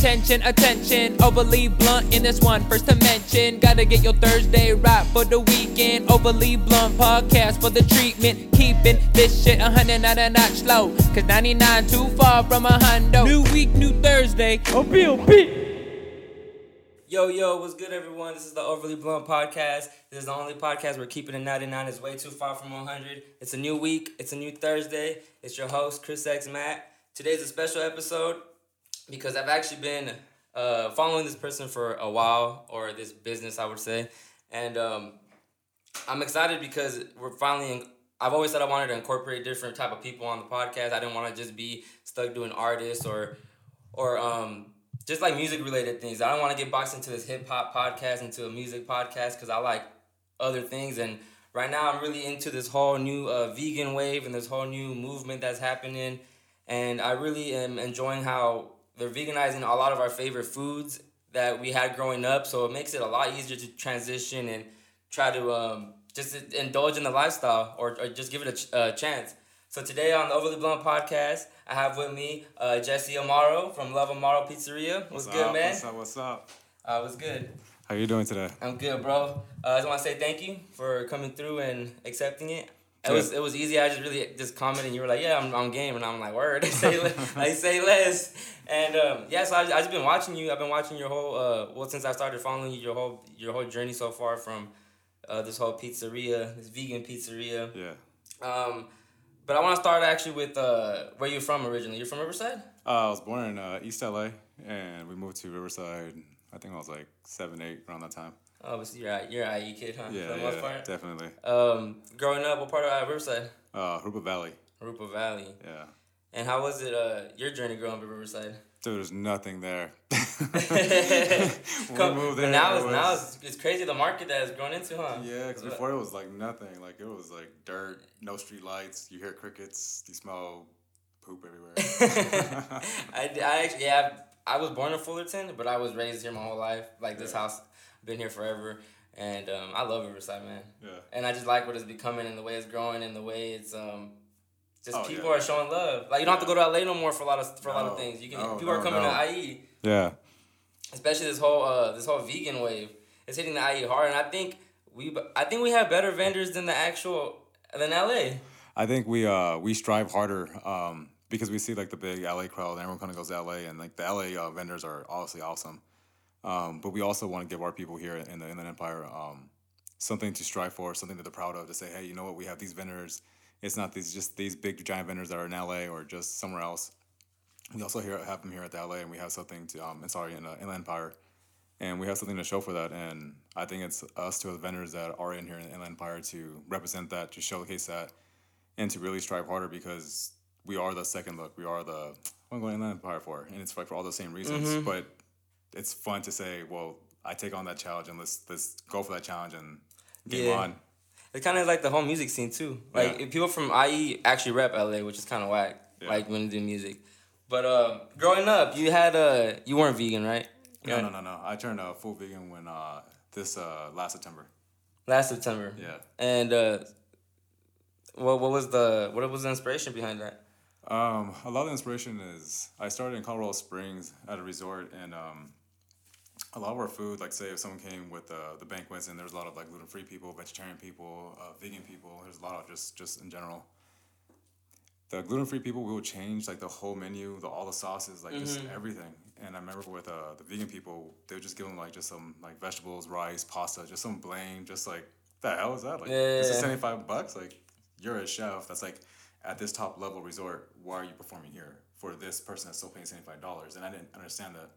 attention, attention. Overly blunt in this one. First to mention, gotta get your Thursday right for the weekend. Overly blunt podcast for the treatment. Keeping this shit a hundred, not a notch low. Cause 99 too far from a hundo. New week, new Thursday. Oh, B.O.B. Oh, yo, yo, what's good, everyone? This is the Overly Blunt Podcast. This is the only podcast where keeping it 99 is way too far from 100. It's a new week, it's a new Thursday. It's your host, Chris X Matt. Today's a special episode because I've actually been uh, following this person for a while, or this business, I would say. And um, I'm excited because we're finally. In, I've always said I wanted to incorporate different type of people on the podcast. I didn't want to just be stuck doing artists or, or um, just like music related things. I don't want to get boxed into this hip hop podcast, into a music podcast, because I like other things. And right now, I'm really into this whole new uh, vegan wave and this whole new movement that's happening. And I really am enjoying how they're veganizing a lot of our favorite foods that we had growing up. So it makes it a lot easier to transition and try to um, just indulge in the lifestyle or, or just give it a, ch- a chance. So today on the Overly Blunt podcast, I have with me uh, Jesse Amaro from Love Amaro Pizzeria. What's, What's good, up? man? What's up? What's up? Uh, what's good? How you doing today? I'm good, bro. Uh, I just want to say thank you for coming through and accepting it. It was it was easy. I just really just commented, and you were like, "Yeah, I'm, I'm game," and I'm like, "Word." say I say less. And um, yeah, so I I just been watching you. I've been watching your whole uh well since I started following you, your whole your whole journey so far from uh, this whole pizzeria, this vegan pizzeria. Yeah. Um, but I want to start actually with uh where you're from originally. You're from Riverside. Uh, I was born in uh, East LA, and we moved to Riverside. I think I was like seven, eight around that time. Oh, so you're a- you're an IE kid, huh? Yeah, For the most part. definitely. Um, growing up, what part of uh, Riverside? Uh, Jurupa Valley. Jurupa Valley. Yeah. And how was it? Uh, your journey growing up in Riverside? Dude, there's nothing there. Come- moved there, now it it's now it's, it's crazy the market that has grown into, huh? Yeah, because before it was like nothing. Like it was like dirt, no street lights. You hear crickets. You smell poop everywhere. I, I actually yeah I was born in Fullerton, but I was raised here my whole life. Like this Yeah. house, been here forever, and um, I love Riverside, man. yeah. And I just like what it's becoming and the way it's growing and the way it's um. Just Oh, people yeah. are showing love. Like you don't have to go to LA no more for a lot of for a lot of things. You can No, people are coming no. to IE. Yeah. especially this whole uh this whole vegan wave. It's hitting the IE hard, and I think we I think we have better vendors than the actual than LA. I think we uh we strive harder um because we see like the big LA crowd and everyone kind of goes to LA and like the LA uh, vendors are obviously awesome. Um, but we also want to give our people here in the Inland Empire um, something to strive for, something that they're proud of. To say, hey, you know what? We have these vendors. It's not these just these big giant vendors that are in LA or just somewhere else. We also here have them here at the LA, and we have something to um, sorry in uh, Inland Empire, and we have something to show for that. And I think it's us to the vendors that are in here in Inland Empire to represent that, to showcase that, and to really strive harder because we are the second look. We are the I'm going in Inland Empire for, and it's like for all the same reasons. But it's fun to say, well, I take on that challenge and let's let's go for that challenge and game Yeah. on. It's kind of like the whole music scene too. Like Yeah. people from IE actually rep LA, which is kind of whack. Yeah. Like when they do music. But uh, growing up, you had uh, you weren't vegan, right? No, no, no, no. I turned uh, full vegan when uh, this uh, last September. Last September. Yeah. And uh, what what was the what was the inspiration behind that? Um, a lot of the inspiration is I started in Colorado Springs at a resort, and um, a lot of our food, like say if someone came with uh, the banquets, and there's a lot of like gluten free people, vegetarian people, uh, vegan people. There's a lot of just just in general. The gluten free people, we would change like the whole menu, the all the sauces, like just everything. And I remember with uh, the vegan people, they would just give them like just some like vegetables, rice, pasta, just some bland, just like the hell is that? Like this is Yeah. seventy five bucks. Like you're a chef. That's like at this top level resort. Why are you performing here for this person that's still paying seventy five dollars? And I didn't understand that.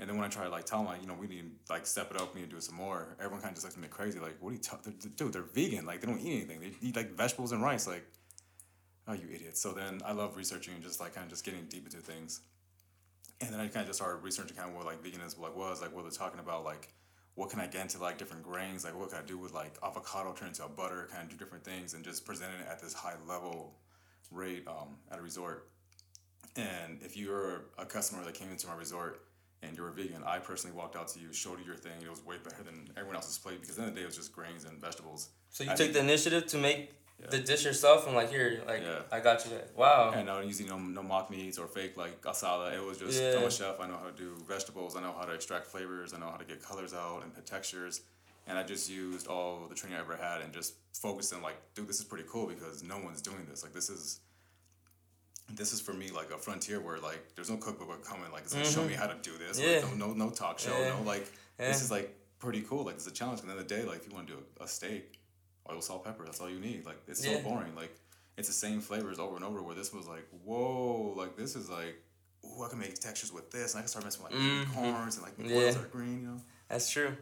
And then when I try to like tell them like you know we need to, like step it up, we need to do some more. Everyone kind of just looks at me crazy like what are you talking? Dude, they're vegan. Like they don't eat anything. They eat like vegetables and rice. Like oh you idiot. So then I love researching and just like kind of just getting deep into things. And then I kind of just started researching kind of what like veganism like was like what they're talking about like what can I get into like different grains like what can I do with like avocado turn into a butter kind of do different things and just presenting it at this high level rate um, at a resort. And if you're a customer that came into my resort and you're a vegan, I personally walked out to you, showed you your thing. It was way better than everyone else's plate because at the end of the day it was just grains and vegetables. So you I took the initiative to make the dish yourself and like here, like Yeah. I got you. That. Wow. And I don't no no mock meats or fake like asada. It was just Yeah. I'm a chef. I know how to do vegetables. I know how to extract flavors. I know how to get colors out and put textures. And I just used all the training I ever had and just focused on like, dude, this is pretty cool because no one's doing this. Like this is this is for me like a frontier where like there's no cookbook coming like it's gonna show me how to do this. Mm-hmm. Yeah. Like, no, no no talk show. Yeah. No like Yeah. this is like pretty cool. Like it's a challenge. At the end of the day, like if you want to do a, a steak, oil, salt, pepper. That's all you need. Like it's Yeah. so boring. Like it's the same flavors over and over. Where this was like, whoa, like this is like, ooh, I can make textures with this, and I can start messing with like corns and like the Mm-hmm. Are green. You know. That's true.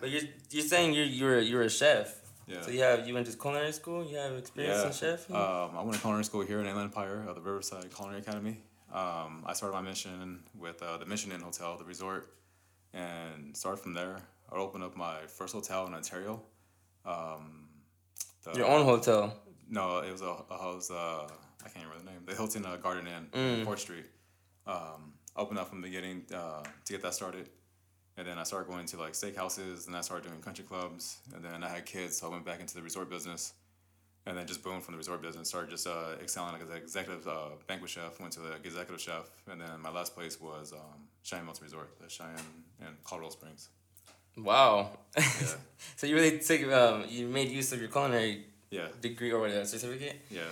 But you're you're saying you're you're you're a chef. Yeah. So you have you went to culinary school. You have experience in chef. Um, I went to culinary school here in Inland Empire, uh, the Riverside Culinary Academy. Um, I started my mission with uh, the Mission Inn Hotel, the resort, and started from there. I opened up my first hotel in Ontario. Um, the- Your own hotel. No, it was a, a house. Uh, I can't remember the name. The Hilton uh, Garden Inn, Mm. Port Street. Um, opened up from the beginning uh, to get that started, and then I started going to like steakhouses, and I started doing country clubs, and then I had kids, so I went back into the resort business, and then just boom from the resort business, started just uh, excelling like as an executive uh, banquet chef. Went to the executive chef, and then my last place was um, Cheyenne Mountain Resort, the Cheyenne and Colorado Springs. Wow. Yeah. so you really took um you made use of your culinary Yeah, degree or whatever certificate. yeah.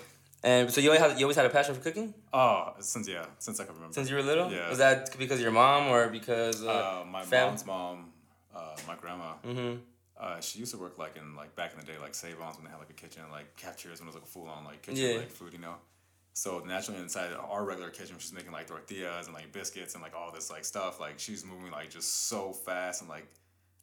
And so you always had you always had a passion for cooking Oh, since yeah, since I can remember. since you were little. Yeah. Was that because of your mom or because uh, Uh, my mom's mom, uh, my grandma, Mhm. uh, she used to work like in like back in the day, like Sav-Ons when they had like a kitchen, like cafeterias when it was like a full on like kitchen Yeah. like food, you know. So naturally inside our regular kitchen, she's making like tortillas and like biscuits and like all this like stuff. Like she's moving like just so fast and like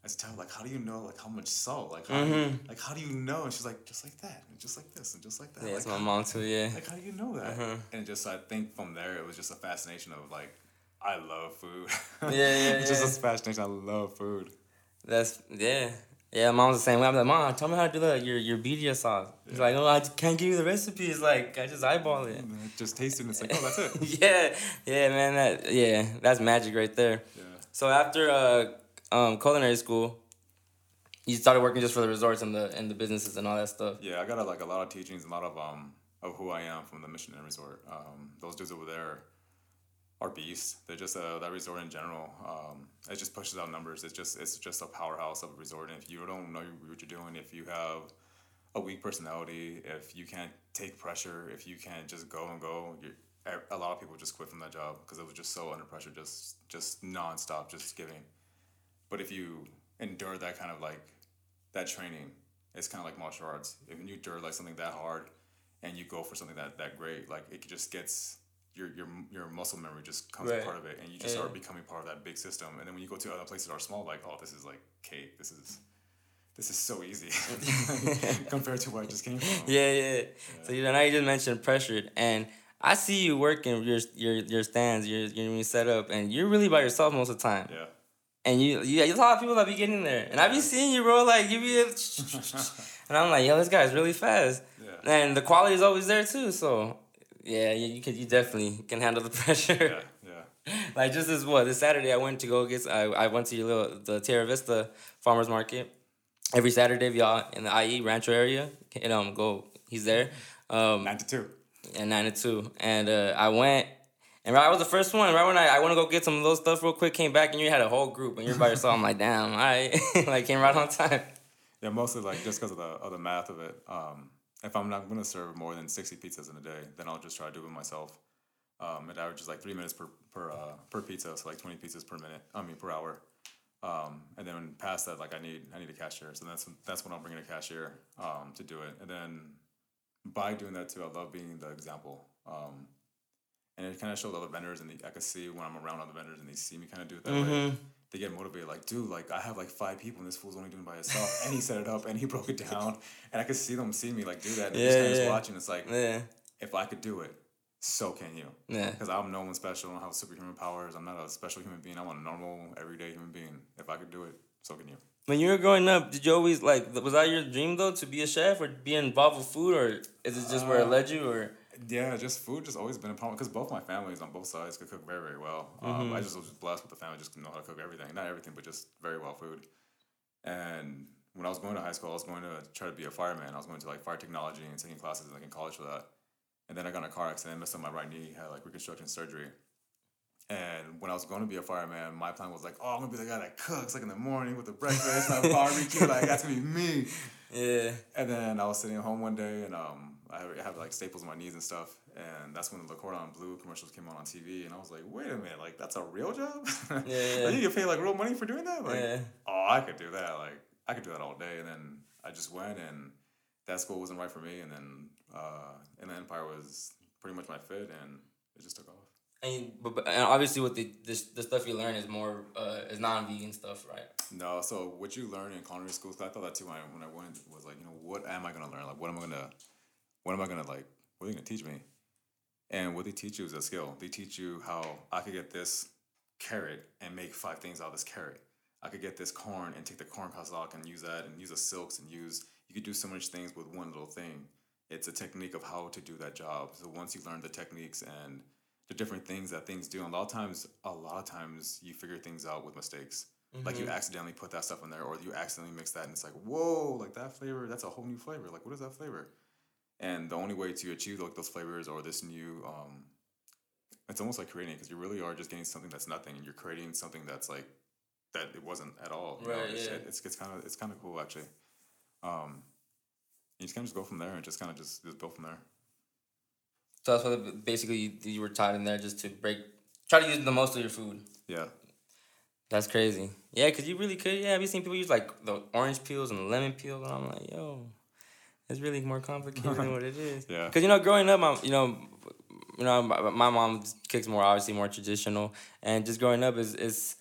I just tell her like, how do you know like how much salt? Like how do you, Mm-hmm. like how do you know? And she's like, just like that, and just like this, and just like that. Yeah, like, it's my mom too. Yeah. like how do you know that Uh-huh. and just i think from there it was just a fascination of like i love food Yeah, yeah, it's just yeah. a fascination i love food That's yeah. Yeah, mom's the same way. I'm like, mom, tell me how to do the your your birria sauce. He's like, oh, I can't give you the recipe. It's like I just eyeball it. then just taste it and it's like oh that's it yeah, yeah, man. That yeah, that's magic right there. yeah So after uh, um, culinary school, you started working just for the resorts and the and the businesses and all that stuff. yeah i got a, like a lot of teachings a lot of um of who i am from the mission Inn resort um those dudes over there are beasts they're just uh, that resort in general um it just pushes out numbers it's just it's just a powerhouse of a resort and if you don't know what you're doing if you have a weak personality, if you can't take pressure, if you can't just go and go, a lot of people just quit from that job because it was just so under pressure, just just nonstop, just giving. But if you endure that kind of like that training, it's kind of like martial arts. If you endure like something that hard, and you go for something that that great, like it just gets your your your muscle memory just comes Right. a part of it, and you just Yeah. start becoming part of that big system. And then when you go to other places that are small, like oh, this is like cake. This is this is so easy compared to where I just came from. Yeah, yeah. So you know, you just mentioned pressured, and I see you working your your your stands, your your setup, and you're really by yourself most of the time. Yeah. And you, you, there's a lot of people that be getting there, and I be seeing you, bro. Like you be, and I'm like, yo, this guy's really fast, Yeah. and the quality is always there too. So, yeah, you, you can, you definitely can handle the pressure. Yeah. Yeah. like just this what this Saturday I went to go get I, I went to your little the Terra Vista Farmers Market every Saturday if y'all in the IE Rancho area and um go he's there um two. and nine to two and uh, I went and I was the first one right when I, I want to go get some of those stuff real quick came back and you had a whole group and you're by yourself I'm like damn right like came right on time Yeah, mostly like just because of the of the math of it. Um, if I'm not gonna serve more than sixty pizzas in a day, then I'll just try to do it myself. Um, it averages like three minutes per per uh, per pizza, so like twenty pizzas per minute. I mean per hour. Um, and then past that, like I need I need a cashier, so that's that's when I'll bring in a cashier um, to do it. And then by doing that too, I love being the example. Um, and it kind of shows other vendors, and the, I can see when I'm around other vendors, and they see me kind of do it that way. Mm-hmm. They get motivated, like, dude, like I have like five people, and this fool's only doing it by himself, and he set it up, and he broke it down, and I could see them see me like do that, and Yeah, just yeah. watching. It's like, yeah if I could do it, so can you. Yeah. Because I'm no one special. I don't have superhuman powers. I'm not a special human being. I'm a normal, everyday human being. If I could do it, so can you. when you were growing up did you always like was that your dream though to be a chef or be involved with food or is it just where it uh, led you or Yeah, just food just always been a problem because both my families on both sides could cook very, very well. Um, I just was blessed with the family just know how to cook everything. Not everything, but just very well food. And when I was going to high school, I was going to try to be a fireman. I was going to like fire technology and taking classes like in college for that. And then I got in a car accident, messed up my right knee, had like reconstruction surgery. And when I was going to be a fireman, my plan was like, oh, I'm gonna be the guy that cooks like in the morning with the breakfast, my barbecue, like that's gonna be me. Yeah. And then I was sitting at home one day, and um, I have, like staples in my knees and stuff, and that's when the Cordon Bleu commercials came on on TV, and I was like, wait a minute, like that's a real job? Yeah, yeah. like, you get paid like real money for doing that? Like, Yeah. oh, I could do that. Like, I could do that all day. And then I just went, and that school wasn't right for me, and then uh, and the Empire was pretty much my fit, and it just took off. And, but, but and obviously, with the this the stuff you learn is more uh, is non vegan stuff, right? No, so what you learn in culinary schools, 'cause I thought that too when I, when I went, was like, you know, what am I gonna learn? Like, what am I gonna, what am I gonna like? What are they gonna teach me? And what they teach you is a skill. They teach you how I could get this carrot and make five things out of this carrot. I could get this corn and take the corn husk and use that and use the silks and use. You could do so much things with one little thing. It's a technique of how to do that job. So once you learn the techniques and the different things that things do, and a lot of times, a lot of times you figure things out with mistakes. Like you mm-hmm. accidentally put that stuff in there, or you accidentally mix that, and it's like, whoa, like that flavor, that's a whole new flavor. Like, what is that flavor? And the only way to achieve like those flavors or this new, um, it's almost like creating because you really are just getting something that's nothing, and you're creating something that's like that it wasn't at all. you know? It's, yeah. it's it's kind of it's kind of cool actually. Um, you just kind of just go from there and just kind of just just build from there. So that's what basically you, you were taught in there just to break, try to use the most of your food. Yeah. That's crazy. Yeah, cause you really could. Yeah, have you seen people use like the orange peels and the lemon peels? And I'm like, yo, it's really more complicated than what it is. Yeah. Cause you know, growing up, my you know, you know, my, my mom cooks more obviously more traditional, and just growing up is is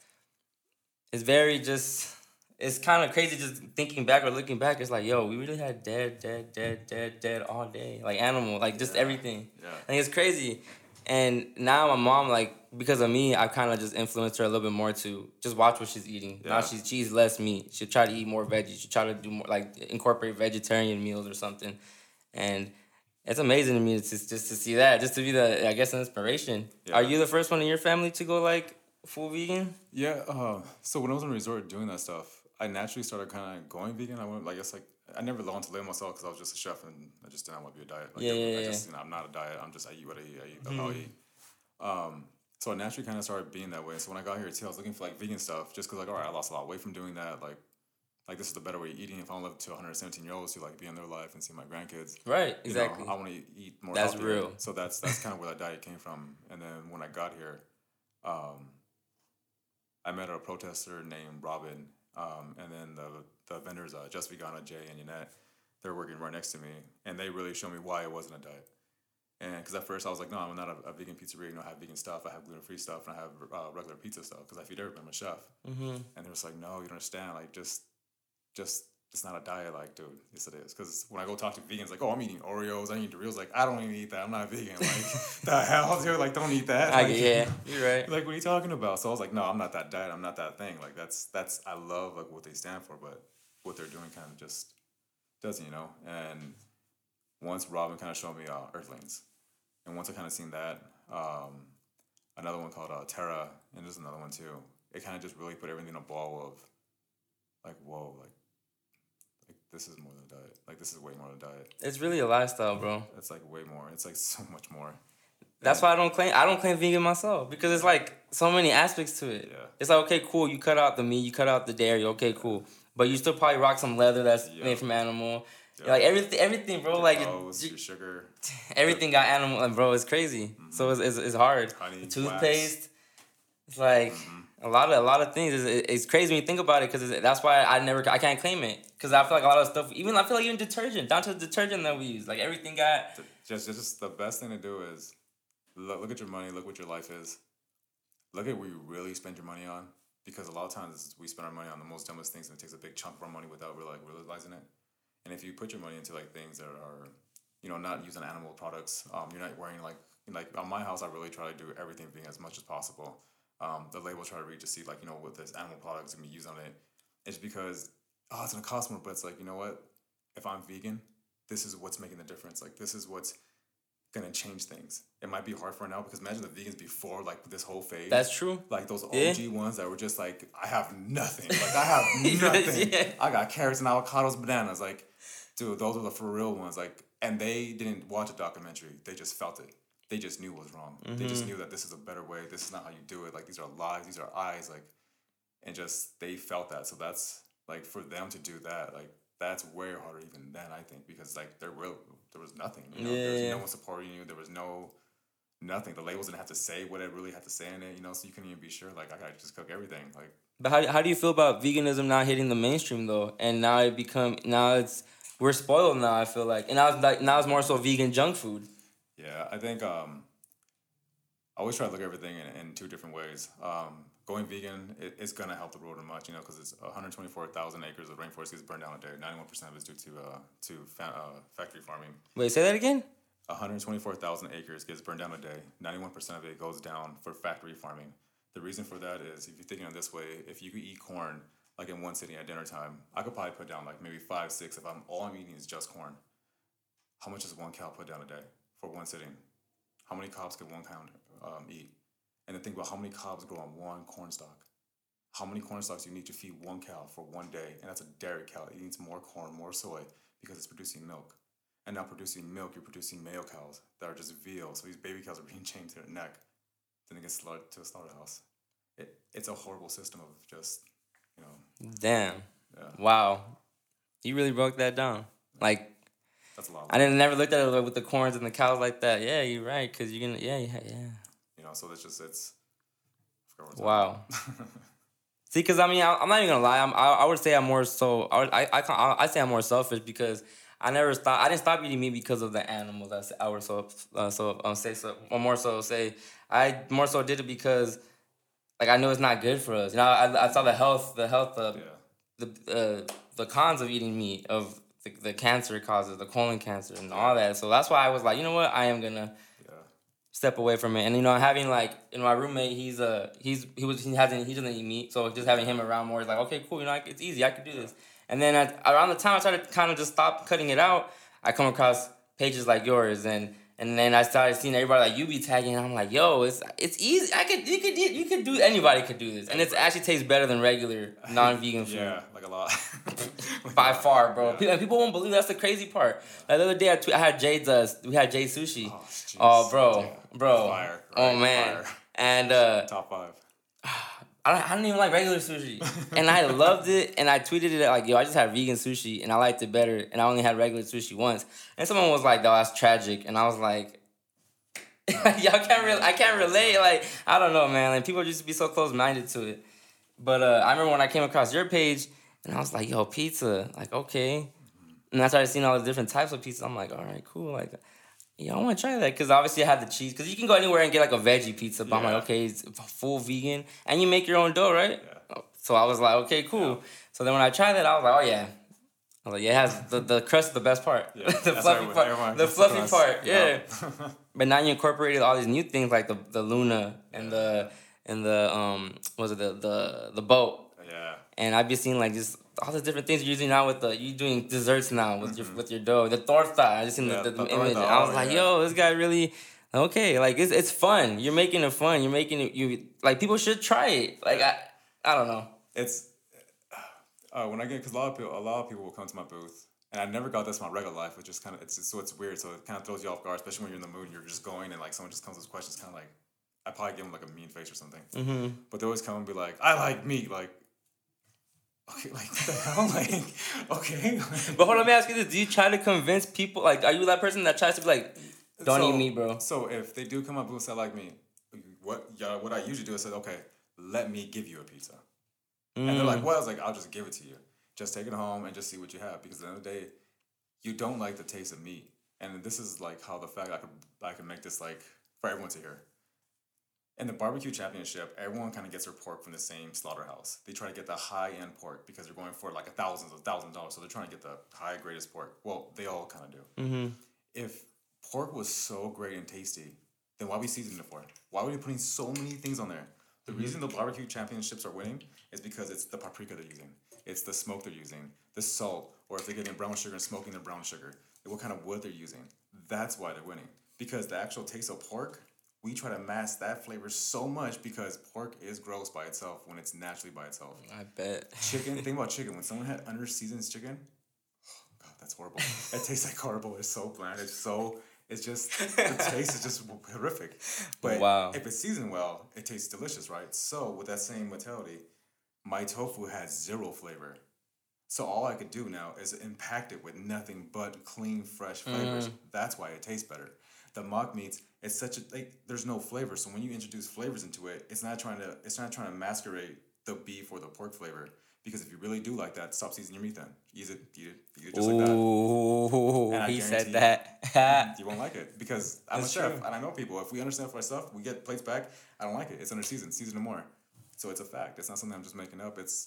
is very just. It's kind of crazy just thinking back or looking back. It's like, yo, we really had dead, dead, dead, dead, dead all day, like animal, like just everything. Yeah. Think it's crazy. And now my mom, like, because of me, I kind of just influenced her a little bit more to just watch what she's eating. Now Yeah. she's she's less meat. She'll try to eat more veggies. She'll try to do more like incorporate vegetarian meals or something. And it's amazing to me to just to see that, just to be the I guess an inspiration. Yeah. Are you the first one in your family to go like full vegan? Yeah. Uh, so when I was in a resort doing that stuff, I naturally started kind of going vegan. I went, I guess, like I never wanted to label myself because I was just a chef and I just didn't want to be a diet. Like, Yeah, I, yeah, I yeah. just, you know, I'm not a diet. I'm just I eat what I eat. I eat how I eat. Um, so I naturally kind of started being that way. So when I got here too, I was looking for like vegan stuff just because like, all right, I lost a lot of weight from doing that. Like, like this is the better way of eating. If I want to live to 117 year olds to like be in their life and see my grandkids, Right, you know, exactly. I want to eat more. That's healthier. real. So that's that's kind of where that diet came from. And then when I got here, um, I met a protester named Robin, um, and then the the vendors, uh, Just Vegana, Jay and Yannette, they're working right next to me, and they really showed me why it wasn't a diet. And because at first I was like, no, I'm not a, a vegan pizzeria. You know, I have vegan stuff, I have gluten free stuff, and I have uh, regular pizza stuff because I feed everybody. I'm a chef. Mm-hmm. And they're just like, no, you don't understand. Like, just, just, it's not a diet. Like, dude, yes, it is. Because when I go talk to vegans, like, oh, I'm eating Oreos, I eat Doritos. Like, I don't even eat that. I'm not vegan. Like, the hell, dude? Like, don't eat that. I, yeah, you're right. Like, what are you talking about? So I was like, no, I'm not that diet. I'm not that thing. Like, that's, that's, I love like what they stand for, but what they're doing kind of just doesn't, you know? And once Robin kind of showed me uh, Earthlings, and once I kind of seen that, um, another one called uh, Terra, and there's another one too. It kind of just really put everything in a ball of, like, whoa, like, like this is more than a diet. Like this is way more than a diet. It's really a lifestyle, bro. It's like way more. It's like so much more. That's why I don't claim I don't claim vegan myself because it's like so many aspects to it. Yeah. It's like okay, cool. You cut out the meat, you cut out the dairy. Okay, cool. But you still probably rock some leather that's Yeah. made from animal. Like everything, everything, bro. Like j- your sugar. everything got animal, and bro. It's crazy. So it's, it's, it's hard. Mm-hmm. Honey, The toothpaste. It's like Mm-hmm. a lot of a lot of things. It's, it's crazy when you think about it because that's why I never I can't claim it because I feel like a lot of stuff. Even I feel like even detergent down to the detergent that we use. Like everything got Just, just, the best thing to do is look, look at your money, look what your life is, look at what you really spend your money on. Because a lot of times we spend our money on the most dumbest things, and it takes a big chunk of our money without really like realizing it. And if you put your money into like things that are, you know, not using animal products, um, you're not wearing like like on my house, I really try to do everything being as much as possible. Um, the label try to read to see like you know what this animal product is gonna be used on it. It's because oh, it's gonna cost more, but it's like you know what? If I'm vegan, this is what's making the difference. Like this is what's gonna change things. It might be hard for now because imagine the vegans before like this whole phase. That's true. Like those Yeah. OG ones that were just like, I have nothing. Like I have nothing. Yeah. I got carrots and avocados, bananas. Like, dude, those were the for real ones. Like, and they didn't watch a documentary. They just felt it. They just knew it was wrong. They Mm-hmm. just knew that this is a better way. This is not how you do it. Like these are lies. These are eyes. Like, and just they felt that. So that's like for them to do that. Like that's way harder even then. I think because like they're real there was nothing. You know, there was Yeah. no one supporting you. There was no nothing. The labels didn't have to say what it really had to say in it. You know, so you couldn't even be sure. Like I gotta just cook everything. Like But how, how do you feel about veganism not hitting the mainstream though? And now it become now it's we're spoiled now. I feel like, and now it's like now it's more so vegan junk food. Yeah, I think um, I always try to look at everything in, in two different ways. Um, going vegan it, it's gonna help the world a much, you know, because it's 124,000 acres of rainforest gets burned down a day. 91 percent of it's due to uh, to fa- uh, factory farming. Wait, say that again. 124,000 acres gets burned down a day. 91 percent of it goes down for factory farming. The reason for that is if you're thinking of it this way, if you could eat corn like in one sitting at dinner time, I could probably put down like maybe five, six if I'm all I'm eating is just corn. How much does one cow put down a day for one sitting? How many cobs can one cow um, eat? And then think about how many cobs grow on one corn stalk. How many corn stalks do you need to feed one cow for one day? And that's a dairy cow. It needs more corn, more soy because it's producing milk. And now producing milk, you're producing male cows that are just veal. So these baby cows are being chained to their neck. Then they get slaughtered to a slaughterhouse. It, it's a horrible system of just, you know, Damn. Yeah. Wow. You really broke that down. Like that's a lot. I didn't never looked at it with the corns and the cows like that. Yeah, you're right. Cause you're gonna yeah yeah yeah. You know, so it's just, it's. I Wow. See, because I mean, I, I'm not even gonna lie. I'm, I, I would say I'm more so. I I I I I say I'm more selfish because I never stop. I didn't stop eating meat because of the animals. i would so uh, so um, say so or more so say I more so did it because like I know it's not good for us. You know, I, I saw the health the health of yeah. the uh, the cons of eating meat of the, the cancer it causes the colon cancer and all that. So that's why I was like, you know what, I am gonna. Step away from it. And you know, having like in my roommate, he's uh he's he was he hasn't he doesn't eat meat, so just having him around more is like okay, cool. You know, like, it's easy. I could do this. And then around the time I started kind of just stop cutting it out, I come across pages like yours and. And then I started seeing everybody like you be tagging, I'm like, "Yo, it's it's easy. I could you could you could do anybody could do this, and it actually tastes better than regular non-vegan food Yeah, like a lot. by far, bro. Yeah. People, won't believe that's the crazy part. Like, the other day, I, I had Jade's. Uh, we had Jade sushi. Oh. Oh, bro, Yeah. bro. Fire, oh man. Fire. And uh, Top five. I don't, I don't even like regular sushi, and I loved it. And I tweeted it like, "Yo, I just had vegan sushi, and I liked it better. And I only had regular sushi once." And someone was like, "No, that's tragic." And I was like. Y'all can't re- I can't relate. Like I don't know, man. Like people just be so close minded to it. But uh, I remember when I came across your page, and I was like, "Yo, pizza." Like okay, and that's how I started seeing all the different types of pizza. I'm like, "All right, cool." Like, yeah, I want to try that because obviously I had the cheese. Because you can go anywhere and get like a veggie pizza, but I'm like, okay, it's full vegan, and you make your own dough, right? Yeah. So I was like, okay, cool. So then when I tried that, I was like, oh yeah. I was like, yeah, it has the, the crust is the best part. Yeah, the fluffy part. everyone the fluffy crust. part, yeah. Yeah. But now you incorporated all these new things like the the Luna and the and the um what was it the the the boat. yeah. And I've been seeing like just all the different things you're using now with the you doing desserts now with your with your dough. The torta. I just seen Mm-hmm. Yeah, the, the, the image. torta, I was oh, like, yeah. yo, this guy really okay. Like it's it's fun. You're making it fun. You're making it you like people should try it. Like I I don't know. It's uh, when I get because a lot of people, a lot of people will come to my booth, and I never got this in my regular life, which just kind of it's so it's weird. So it kind of throws you off guard, especially when you're in the mood and you're just going and like someone just comes with questions, kind of like I probably give them like a mean face or something. Mm-hmm. But they always come and be like, "I like meat," like. Okay, like what the hell? Like, okay. But hold on, let me ask you this: Do you try to convince people? Like, are you that person that tries to be like, "Don't So- eat meat, bro"? So if they do come up and say like me, what yeah, what I usually do is say, okay, let me give you a pizza. And they're Mm. like, well, I was like, I'll just give it to you. Just take it home and just see what you have. Because at the end of the day, you don't like the taste of meat. And this is like how the fact I could I can make this like for everyone to hear. In the barbecue championship, everyone kind of gets their pork from the same slaughterhouse. They try to get the high end pork because they're going for like a thousands of thousand dollars. So they're trying to get the high greatest pork. Well, they all kind of do. Mm-hmm. If pork was so great and tasty, then why are we seasoning it for? Why are we putting so many things on there? The reason the barbecue championships are winning is because it's the paprika they're using, it's the smoke they're using, the salt, or if they're getting brown sugar and smoking the brown sugar, what kind of wood they're using. That's why they're winning. because the actual taste of pork, we try to mask that flavor so much because pork is gross by itself when it's naturally by itself. I bet. Chicken, think about chicken. When someone had under seasoned chicken, oh God, that's horrible. It tastes like horrible. It's so bland. It's so. It's just the taste is just horrific. But Wow. if it's seasoned well, it tastes delicious, right? So with that same mentality, my tofu has zero flavor. So all I could do now is impact it with nothing but clean, fresh flavors. Mm. That's why it tastes better. The mock meats, it's such a like there's no flavor. So when you introduce flavors into it, it's not trying to it's not trying to masquerade the beef or the pork flavor. Because if you really do like that, stop seasoning your meat then. Eat it, eat it, eat it just like that. Ooh, And he said that. You won't like it because I'm That's a chef true. and I know people. If we understand for ourselves, we get plates back. I don't like it. It's under season, season more. So it's a fact. It's not something I'm just making up. It's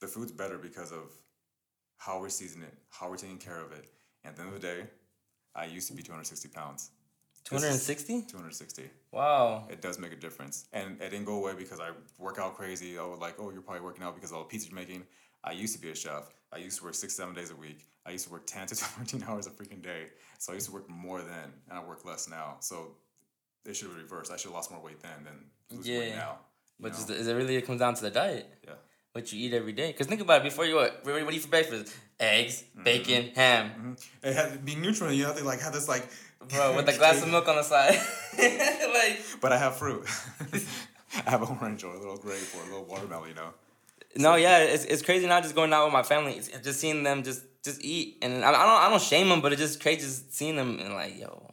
the food's better because of how we're seasoning it, how we're taking care of it. And at the end of the day, I used to be 260 pounds. 260? 260. Wow. It does make a difference. And it didn't go away because I work out crazy. Oh, like, oh, you're probably working out because of all the pizza you're making. I used to be a chef. I used to work six, seven days a week. I used to work 10 to 14 hours a freaking day. So I used to work more then, and I work less now. So it should be reversed. I should have lost more weight then than weight Yeah. now. But just, is it really it comes down to the diet? yeah. What you eat every day? Because think about it. Before you what? What do you eat for breakfast? Eggs, mm-hmm. bacon, ham. Mm-hmm. It had to be neutral. You have to like have this like, Bro, with a glass of milk on the side. like, but I have fruit. I have an orange or a little grape or a little watermelon. You know. no, yeah, it's, it's crazy not just going out with my family. It's, just seeing them just just eat. And I, I don't I don't shame them, but it's just crazy just seeing them and like, yo.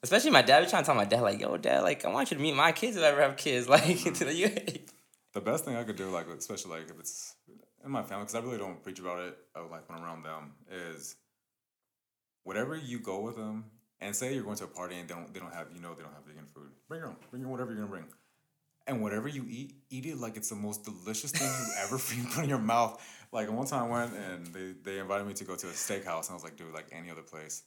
Especially my dad. We trying to tell my dad, like, yo, dad, like, I want you to meet my kids if I ever have kids. Like, you, The best thing I could do, like especially like if it's in my family, because I really don't preach about it. uh, Like when I'm around them, is whatever you go with them, and say you're going to a party and they don't they don't have you know they don't have vegan food. Bring your own. Bring your whatever you're gonna bring. And whatever you eat, eat it like it's the most delicious thing you ever put in your mouth. Like one time I went and they, they invited me to go to a steakhouse and I was like, dude, like any other place.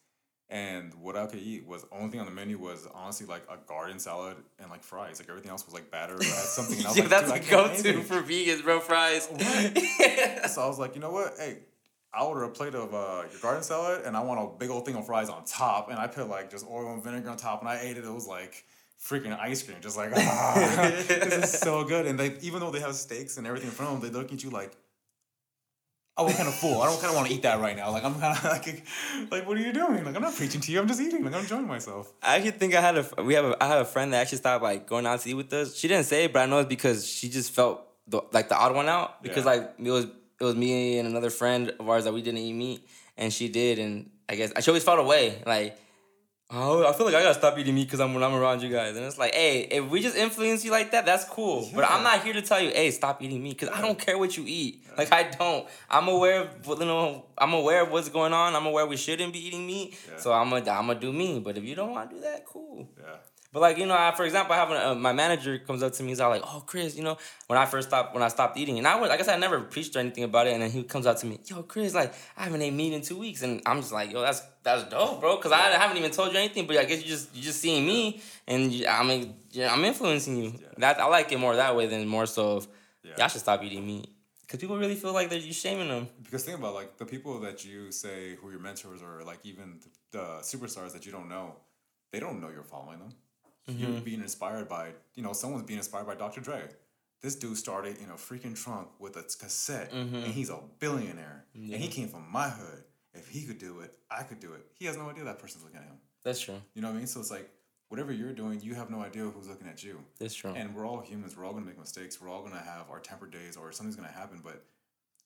And what I could eat was only thing on the menu was honestly like a garden salad and like fries. Like everything else was like batter or something. And I was Yo, like, that's dude, I a can't go eat to for vegans, bro. Fries. So I was like, you know what? Hey, I'll order a plate of uh, your garden salad and I want a big old thing of fries on top. And I put like just oil and vinegar on top and I ate it. It was like freaking ice cream. Just like, ah, this is so good. And they, even though they have steaks and everything in front of them, they look at you like, oh, what kind of fool? I don't kind of want to eat that right now. Like, I'm kind of like, like, what are you doing? Like, I'm not preaching to you. I'm just eating. Like, I'm enjoying myself. I actually think I had a we have a I have a friend that actually stopped like going out to eat with us. She didn't say it, but I know it's because she just felt the, like the odd one out because Yeah. like it was it was me and another friend of ours that we didn't eat meat and she did and I guess she always felt away like oh I feel like I gotta stop eating meat because I'm when I'm around you guys. And it's like hey if we just influence you like that that's cool. But I'm not here to tell you hey stop eating meat because I don't care what you eat. Like I don't. I'm aware of you know I'm aware of what's going on. I'm aware we shouldn't be eating meat. Yeah. so I'm gonna I'm gonna do me. But if you don't want to do that cool. Yeah. But like you know, I, for example, I have uh, my manager comes up to me. He's all like, "Oh, Chris, you know, when I first stopped, when I stopped eating, and I was, like I said, I never preached or anything about it. And then he comes up to me, "Yo, Chris, like I haven't ate meat in two weeks," and I'm just like, "Yo, that's that's dope, bro," because I haven't even told you anything. But I guess you just you just seeing me, and you, I mean, yeah, I'm influencing you. Yeah. That I like it more that way than more so of Yeah. y'all should stop eating meat because people really feel like they're you shaming them. Because think about like the people that you say who your mentors or like even the superstars that you don't know, they don't know you're following them. You're mm-hmm. being inspired by you know someone's being inspired by Dr. Dre. This dude started in a freaking trunk with a cassette, and mm-hmm. he's a billionaire, and he came from my hood. If he could do it, I could do it. He has no idea that person's looking at him. That's true. You know what I mean? So it's like whatever you're doing, you have no idea who's looking at you. That's true. And we're all humans. We're all gonna make mistakes. We're all gonna have our temper days, or something's gonna happen. But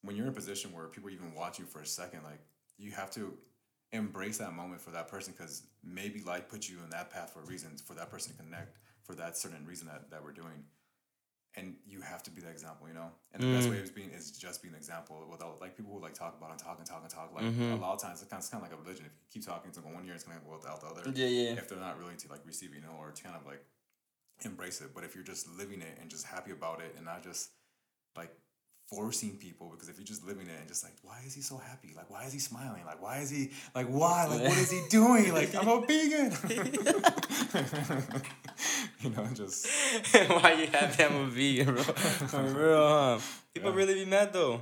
when you're in a position where people even watch you for a second, like you have to embrace that moment for that person because maybe life put you in that path for reasons for that person to connect for that certain reason that, that we're doing. And you have to be that example, you know. And the best mm. way is being is just being an example without like people who like talk about and talk and talk and talk. Like a mm-hmm. lot of times it's kind of, it's kind of like a religion. If you keep talking to one year, it's gonna go without the other Yeah, yeah. if they're not willing to like receive you know, or to kind of like embrace it. But if you're just living it and just happy about it and not just like forcing people, because if you're just living it and just like, why is he so happy? Like, why is he smiling? Like, why is he like, why? Like, what is he doing? Like, I'm a vegan. you know, just Why you have them a vegan, bro? For real, huh? People Yeah. really be mad though.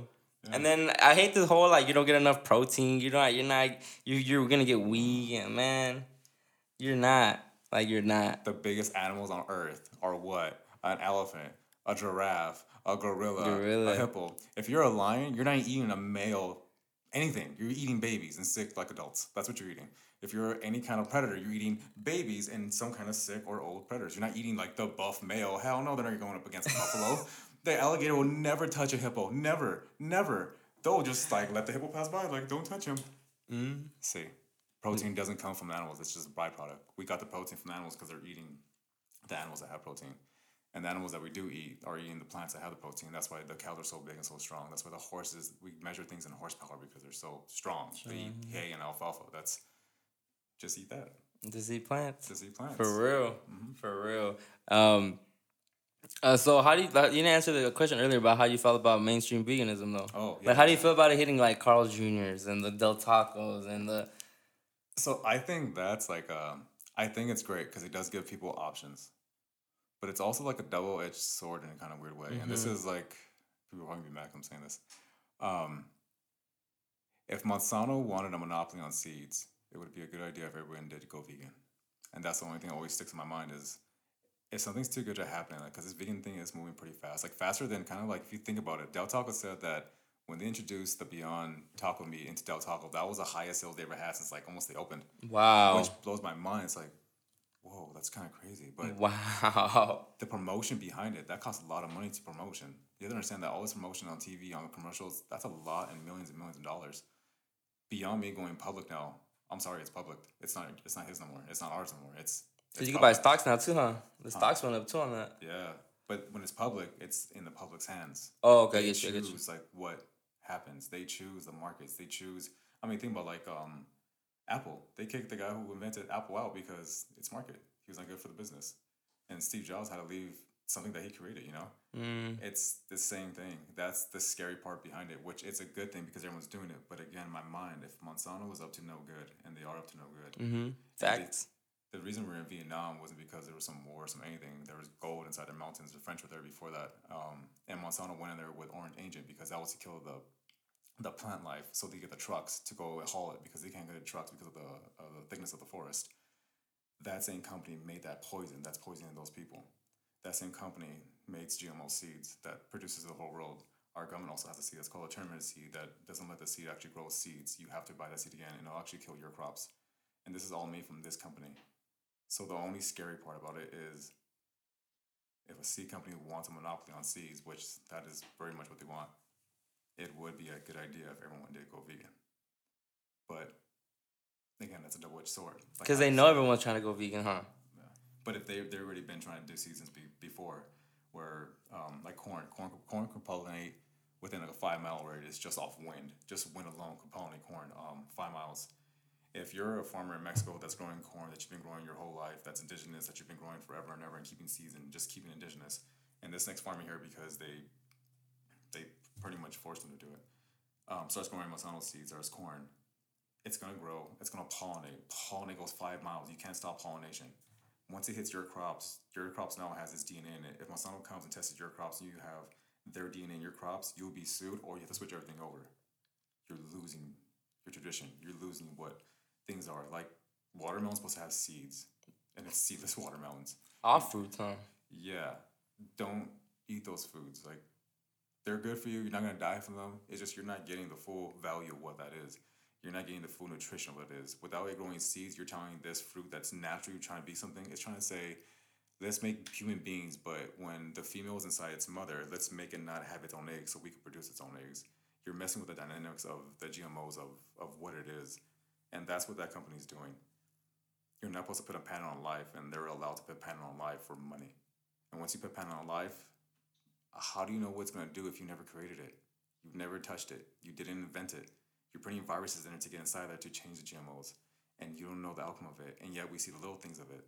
And then I hate this whole like you don't get enough protein. You're not. You're not. You you're gonna get weak and man. You're not. Like you're not. The biggest animals on earth are what? An elephant, a giraffe, a gorilla, Gorilla. a hippo. If you're a lion, you're not eating a male anything. You're eating babies and sick like adults. That's what you're eating. If you're any kind of predator, you're eating babies and some kind of sick or old predators. You're not eating like the buff male. Hell no, they're not going up against a buffalo. The alligator will never touch a hippo. Never, never. They'll just like let the hippo pass by. Like don't touch him. Mm. See, protein doesn't come from animals. It's just a byproduct. We got the protein from animals because they're eating the animals that have protein. And the animals that we do eat are eating the plants that have the protein. That's why the cows are so big and so strong. That's why the horses, we measure things in horsepower because they're so strong. They eat hay and alfalfa. That's just eat that. Just eat plants. Just eat plants. For real. For real. Um. Uh, so how do you you didn't answer the question earlier about how you felt about mainstream veganism though? Oh, yeah. Like how do you feel about it hitting like Carl's Juniors and the Del Tacos and the So I think that's like, um, I think it's great because it does give people options. But it's also like a double edged sword in a kind of weird way. And this is like, people are probably be mad I'm saying this. Um, if Monsanto wanted a monopoly on seeds, it would be a good idea if everyone did go vegan. And that's the only thing that always sticks in my mind is if something's too good to happen, like, because this vegan thing is moving pretty fast, like faster than kind of like if you think about it, Del Taco said that when they introduced the Beyond Taco meat into Del Taco, that was the highest sales they ever had since like almost they opened, Wow. which blows my mind. It's like, whoa, that's kind of crazy. But Wow. the promotion behind it, that costs a lot of money to promotion. You have to understand that all this promotion on TV, on commercials, that's a lot and millions and millions of dollars. Beyond Meat going public now, I'm sorry, it's public. It's not it's not his no more. It's not ours no more. It's, So it's you can buy stocks now too, huh? The stocks went up too on that. Yeah. But when it's public, it's in the public's hands. Oh, okay, They get you, I get you. choose like what happens. They choose the markets. They choose I mean think about like um Apple. They kicked the guy who invented Apple out because it's market. He was not good for the business. And Steve Jobs had to leave something that he created, you know? Mm. it's the same thing. That's the scary part behind it, which it's a good thing because everyone's doing it. But again, my mind, if Monsanto was up to no good, and they are up to no good, Mm-hmm. Facts. the reason we're in Vietnam wasn't because there was some war, some anything. There was gold inside the mountains. The French were there before that, um, and Monsanto went in there with Orange Agent because that was to kill the the plant life, so they get the trucks to go haul it because they can't get the trucks because of the of the thickness of the forest. That same company made that poison. That's poisoning those people. That same company makes GMO seeds that produces the whole world. Our government also has a seed that's called a terminate seed that doesn't let the seed actually grow seeds. You have to buy that seed again, and it'll actually kill your crops. And this is all made from this company. So the only scary part about it is if a seed company wants a monopoly on seeds, which that is very much what they want, it would be a good idea if everyone did go vegan. But again, that's a double-edged sword. Because how they know everyone's trying to go vegan, huh? Yeah. But if they they've already been trying to do seasons be, before, where um, like corn, corn, corn can pollinate within like a five mile radius just off wind. Just wind alone can pollinate corn um, five miles. If you're a farmer in Mexico that's growing corn that you've been growing your whole life, that's indigenous, that you've been growing forever and ever, and keeping seeds and just keeping indigenous, and this next farmer here because they pretty much forced them to do it, um, starts growing Monsanto seeds or as corn, it's gonna grow. It's gonna pollinate. Pollinate goes five miles. You can't stop pollination. Once it hits your crops, your crops now has its DNA in it. If Monsanto comes and tested your crops and you have their DNA in your crops, you'll be sued or you have to switch everything over. You're losing your tradition. You're losing what things are. Like watermelon's supposed to have seeds, and it's seedless watermelons. All fruits, huh? Yeah, don't eat those foods. Like they're good for you. You're not gonna die from them. It's just you're not getting the full value of what that is. You're not getting the full nutrition of what it is. Without it growing seeds, you're telling this fruit that's naturally trying to be something. It's trying to say, let's make human beings, but when the female is inside its mother, let's make it not have its own eggs so we can produce its own eggs. You're messing with the dynamics of the GMOs of, of what it is. And that's what that company's doing. You're not supposed to put a patent on life, and they're allowed to put a patent on life for money. And once you put a patent on life, how do you know what it's going to do if you never created it? You've never touched it. You didn't invent it. You're putting viruses in it to get inside there to change the GMOs, and you don't know the outcome of it. And yet we see the little things of it.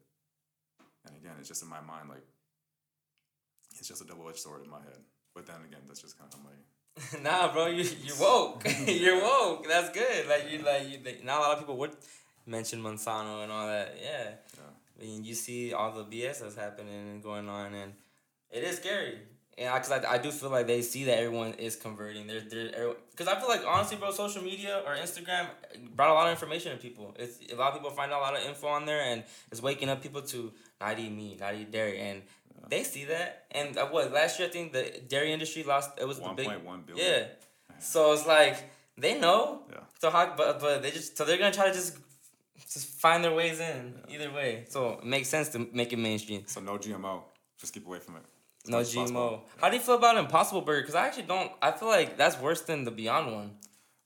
And again, it's just in my mind, like it's just a double-edged sword in my head. But then again, that's just kind of my nah, bro, you you woke. You're woke. That's good. Like you like you. Like, not a lot of people would mention Monsanto and all that. Yeah. yeah. I mean, you see all the BS that's happening and going on, and it is scary. And because I, I, do feel like they see that everyone is converting. They're because I feel like honestly, bro, social media or Instagram brought a lot of information to people. It's a lot of people find a lot of info on there, and it's waking up people to not eat meat, not eat dairy, and yeah. they see that. And uh, what last year I think the dairy industry lost it was 1. the big 1 billion. Yeah, so it's like they know. Yeah. So how but but they just so they're gonna try to just just find their ways in yeah. either way. So it makes sense to make it mainstream. So no GMO. Just keep away from it. No GMO. How do you feel about Impossible Burger? Because I actually don't. I feel like that's worse than the Beyond one.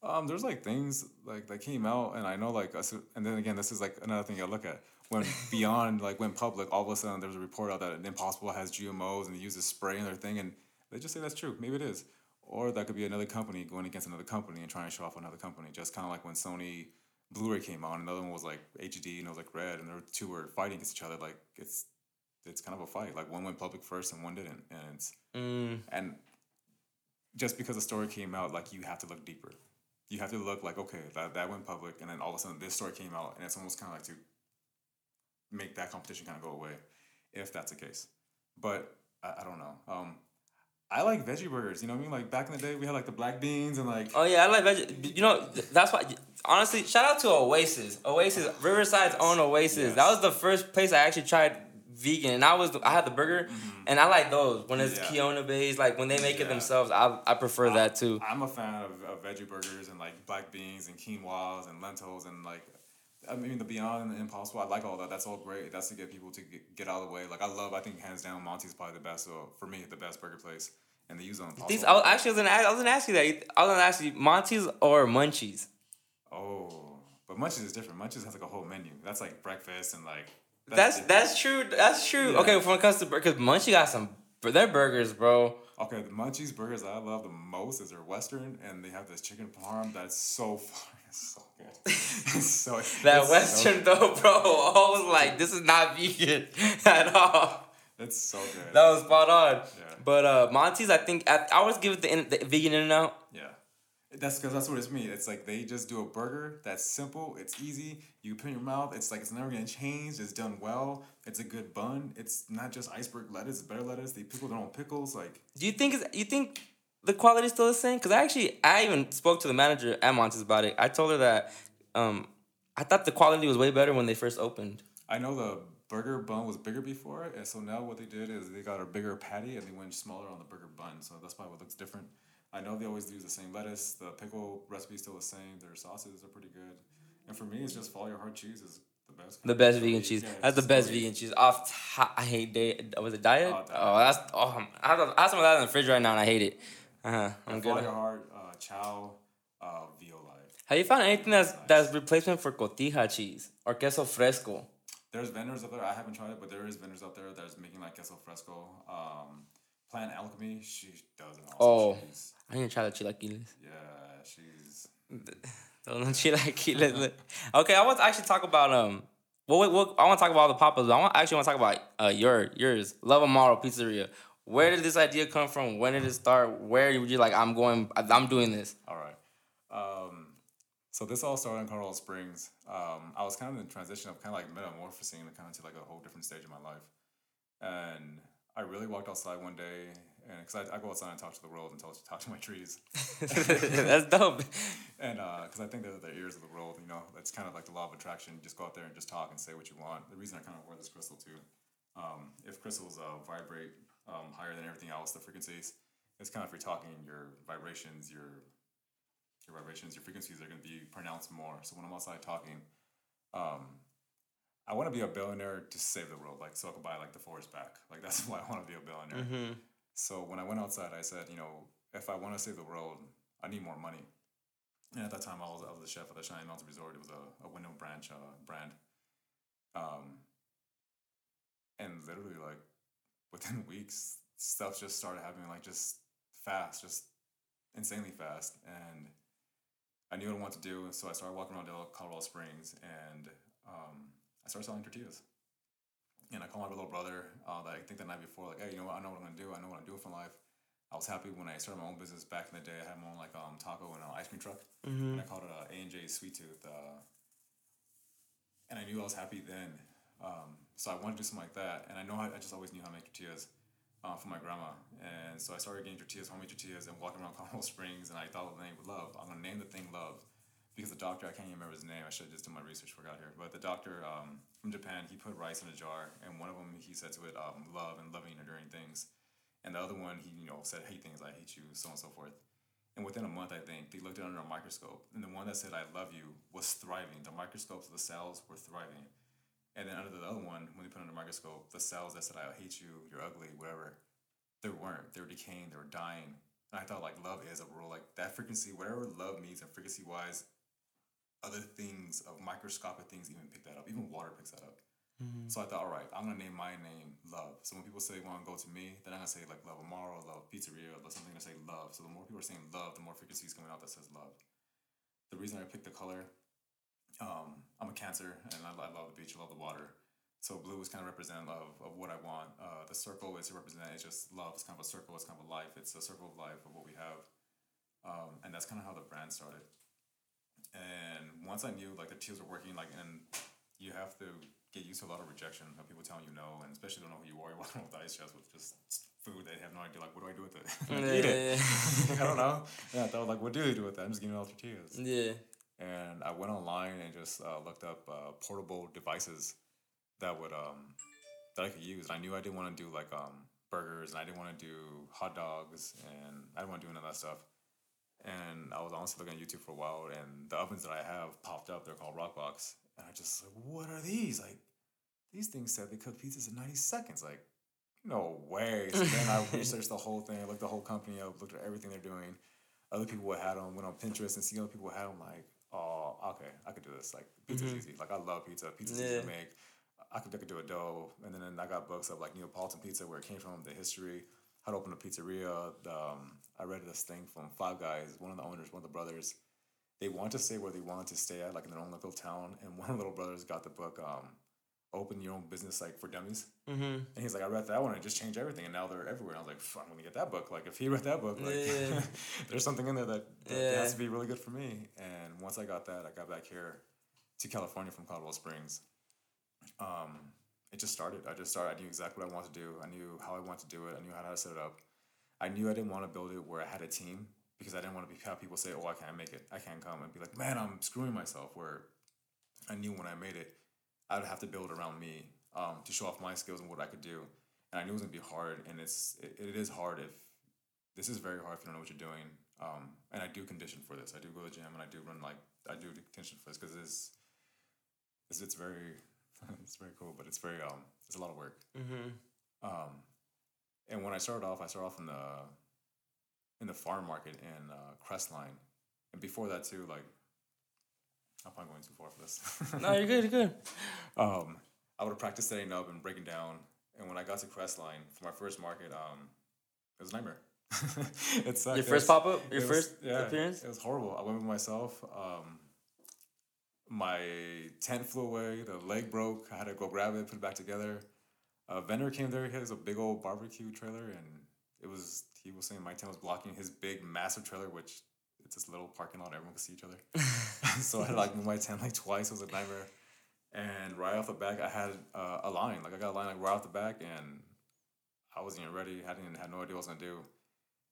Um, there's like things like that came out, and I know like, us. and then again, this is like another thing I look at when Beyond like went public. All of a sudden, there's a report out that Impossible has GMOs and they use a spray and their thing, and they just say that's true. Maybe it is, or that could be another company going against another company and trying to show off another company. Just kind of like when Sony Blu-ray came out, another one was like HD and it was like red, and there were two were fighting against each other. Like it's it's kind of a fight. Like one went public first and one didn't, and it's mm. and just because a story came out, like you have to look deeper. You have to look like okay, that that went public, and then all of a sudden this story came out, and it's almost kind of like to make that competition kind of go away, if that's the case. But I, I don't know. Um, I like veggie burgers. You know what I mean? Like back in the day, we had like the black beans and like. Oh yeah, I like veggie. You know, that's why. Honestly, shout out to Oasis. Oasis, Riverside's own Oasis. Yes. That was the first place I actually tried vegan, and I was I had the burger, mm-hmm. and I like those when it's yeah. Quinoa based. Like when they make yeah. it themselves, I I prefer I, that too. I'm a fan of, of veggie burgers and like black beans and quinoas and lentils and like. I mean the Beyond and the Impossible. I like all that. That's all great. That's to get people to get, get out of the way. Like I love. I think hands down, Monty's probably the best. So for me, the best burger place. And they use them. These, I was, actually, I was gonna, I was gonna ask you that. I was gonna ask you Monty's or Munchies. Oh, but Munchies is different. Munchies has like a whole menu. That's like breakfast and like that's that's, true. That's true. Yeah. Okay, when it comes to because Munchie got some their burgers, bro. Okay, the Munchies burgers I love the most is their Western, and they have this chicken parm that's so far. It's so good. It's so that it's Western so though, bro. I was like, this is not vegan at all. It's so good. That was spot on. Yeah. But uh, Monty's, I think I, I always give it the, the vegan in and out. Yeah. That's because that's what it's me. It's like they just do a burger that's simple. It's easy. You put in your mouth. It's like it's never gonna change. It's done well. It's a good bun. It's not just iceberg lettuce. It's better lettuce. They pickle their own pickles. Like. Do you think? Is, you think the quality is still the same? Because I actually I even spoke to the manager at Monty's about it. I told her that um, I thought the quality was way better when they first opened. I know the burger bun was bigger before, and so now what they did is they got a bigger patty and they went smaller on the burger bun. So that's why it looks different. I know they always use the same lettuce. The pickle recipe is still the same. Their sauces are pretty good. And for me, it's just follow your heart cheese is the best. The best vegan cheese. Yeah, that's the best great. vegan cheese. Off, I hate Daiya. Was it Daiya? Oh, oh that's oh. I have, I have some of that in the fridge right now, and I hate it. Uh huh. I'm good. Follow your heart. Uh, Chao. Uh. Have you found anything that's nice. that's replacement for cotija cheese or queso fresco? There's vendors out there. I haven't tried it, but there is vendors out there that's making like queso fresco. Um, Plant Alchemy, she does an awesome oh, cheese. I need to try the chilaquiles. Yeah, she's. Those chilaquiles. okay, I want to actually talk about um. Well, well, I want to talk about all the papas. I want actually want to talk about uh your yours Love Amaro Pizzeria. Where did this idea come from? When did it start? Where were you like? I'm going. I'm doing this. All right. Um, so this all started in Colorado Springs. Um, I was kind of in transition of kind of like metamorphosing and kind of to like a whole different stage of my life, and I really walked outside one day, and because I, I go outside and talk to the world and talk, talk to my trees. That's dope. and because uh, I think they're the ears of the world, you know, that's kind of like the law of attraction. Just go out there and just talk and say what you want. The reason I kind of wear this crystal too, um, if crystals uh, vibrate um, higher than everything else, the frequencies, it's kind of if you're talking, your vibrations, your your vibrations, your frequencies are going to be pronounced more. So when I'm outside talking, um, I want to be a billionaire to save the world, like so I can buy like the forest back. Like that's why I want to be a billionaire. Mm-hmm. So when I went outside, I said, you know, if I want to save the world, I need more money. And at that time, I was, I was the chef at the Shining Mountain Resort. It was a, a Wyndham branch uh, brand. Um, and literally, like within weeks, stuff just started happening, like just fast, just insanely fast. And I knew what I wanted to do, so I started walking around Colorado Springs, and um, started selling tortillas. And I called my little brother, uh, that I think the night before, like, hey, you know what? I know what I'm gonna do. I know what I'm doing for life. I was happy when I started my own business back in the day. I had my own like um, taco and uh, ice cream truck, mm-hmm. and I called it uh, A and J Sweet Tooth. Uh, and I knew I was happy then, um, so I wanted to do something like that. And I know I, I just always knew how to make tortillas. uh, for my grandma. And so I started getting tortillas, homemade tortillas, and walking around Colorado Springs. And I thought of the name Love. I'm gonna name the thing Love because the doctor I can't even remember his name. I should have just done my research before I got here. But the doctor um, from Japan, he put rice in a jar, and one of them he said to it um, love and loving and enduring things, and the other one he you know said hate things I hate you so on and so forth. And within a month, I think they looked at it under a microscope, and the one that said "I love you" was thriving. The microscopes the cells were thriving, and then under the other one, when they put it under microscope, the cells that said "I hate you," "You're ugly," whatever, they weren't. They were decaying. They were dying. And I thought like love is a rule, like that frequency, whatever love means and frequency wise, other things of microscopic things even pick that up. Even water picks that up. Mm-hmm. So I thought, all right, I'm gonna name my name Love. So when people say they want to go to me, then I'm gonna say like Love Amaro, Love Pizzeria, or something to say Love. So the more people are saying Love, the more frequency is coming out that says Love. The reason I picked the color, um, I'm a Cancer, and I, I love the beach, I love the water. So blue is kind of representative of, of what I want. Uh, the circle is to represent it's just love. It's kind of a circle. It's kind of a life. It's a circle of life of what we have, um, and that's kind of how the brand started. And once I knew like the teals were working, like and you have to get used to a lot of rejection of people telling you no, and especially don't know who you are. You walk with ice chest with just food they have no idea. Like, what do I do with it? yeah, eat it. Yeah. I don't know. Yeah, I thought like, what do they do with that? I'm just giving it all tortillas. Yeah. And I went online and just uh, looked up uh, portable devices that would um that I could use. And I knew I didn't want to do like um burgers, and I didn't want to do hot dogs, and I didn't want to do none of that stuff. And I was honestly looking at YouTube for a while, and the ovens that I have popped up. They're called Roccbox, and I just like, what are these? Like, these things said they cook pizzas in ninety seconds. Like, no way. So then I researched the whole thing. I looked the whole company up, looked at everything they're doing. Other people had them. Went on Pinterest and see other people had them. Like, oh, okay, I could do this. Like, pizza's mm-hmm. easy. Like, I love pizza. Pizza's yeah. easy to make. I could, I could do a dough, and then I got books of like Neapolitan pizza, where it came from, the history, how to open a pizzeria. The, um, I read this thing from Five Guys, one of the owners, one of the brothers. They want to stay where they wanted to stay at, like in their own little town. And one of the little brothers got the book, um, Open Your Own Business, like for Dummies. Mm-hmm. And he's like, I read that one, it just changed everything. And now they're everywhere. And I was like, I'm gonna get that book. Like if he read that book, like yeah. there's something in there that, that yeah. has to be really good for me. And once I got that, I got back here to California from Colorado Springs. Um, it just started. I just started. I knew exactly what I wanted to do. I knew how I wanted to do it. I knew how to set it up. I knew I didn't want to build it where I had a team because I didn't want to be, have people say, "Oh, I can't make it. I can't come," and be like, "Man, I'm screwing myself." Where I knew when I made it, I would have to build around me um, to show off my skills and what I could do. And I knew it was gonna be hard, and it's it, it is hard if this is very hard if you don't know what you're doing. Um, and I do condition for this. I do go to the gym and I do run like I do condition for this because it's, it's it's very it's very cool, but it's very um it's a lot of work. Mm-hmm. Um, and when I started off, I started off in the in the farm market in uh, Crestline, and before that too, like I'm probably going too far for this. no, you're good. You're good. Um, I would have practiced setting up and breaking down, and when I got to Crestline for my first market, um, it was a nightmare. it's your first pop up, your first was, yeah, appearance. It was horrible. I went with myself. Um, my tent flew away. The leg broke. I had to go grab it, put it back together. A vendor came there. He has a big old barbecue trailer, and it was he was saying my tent was blocking his big massive trailer, which it's this little parking lot. Everyone can see each other. so I had to like move my tent like twice. It was a nightmare. And right off the back, I had uh, a line. Like I got a line like right off the back, and I wasn't even ready. I didn't had no idea what I was gonna do.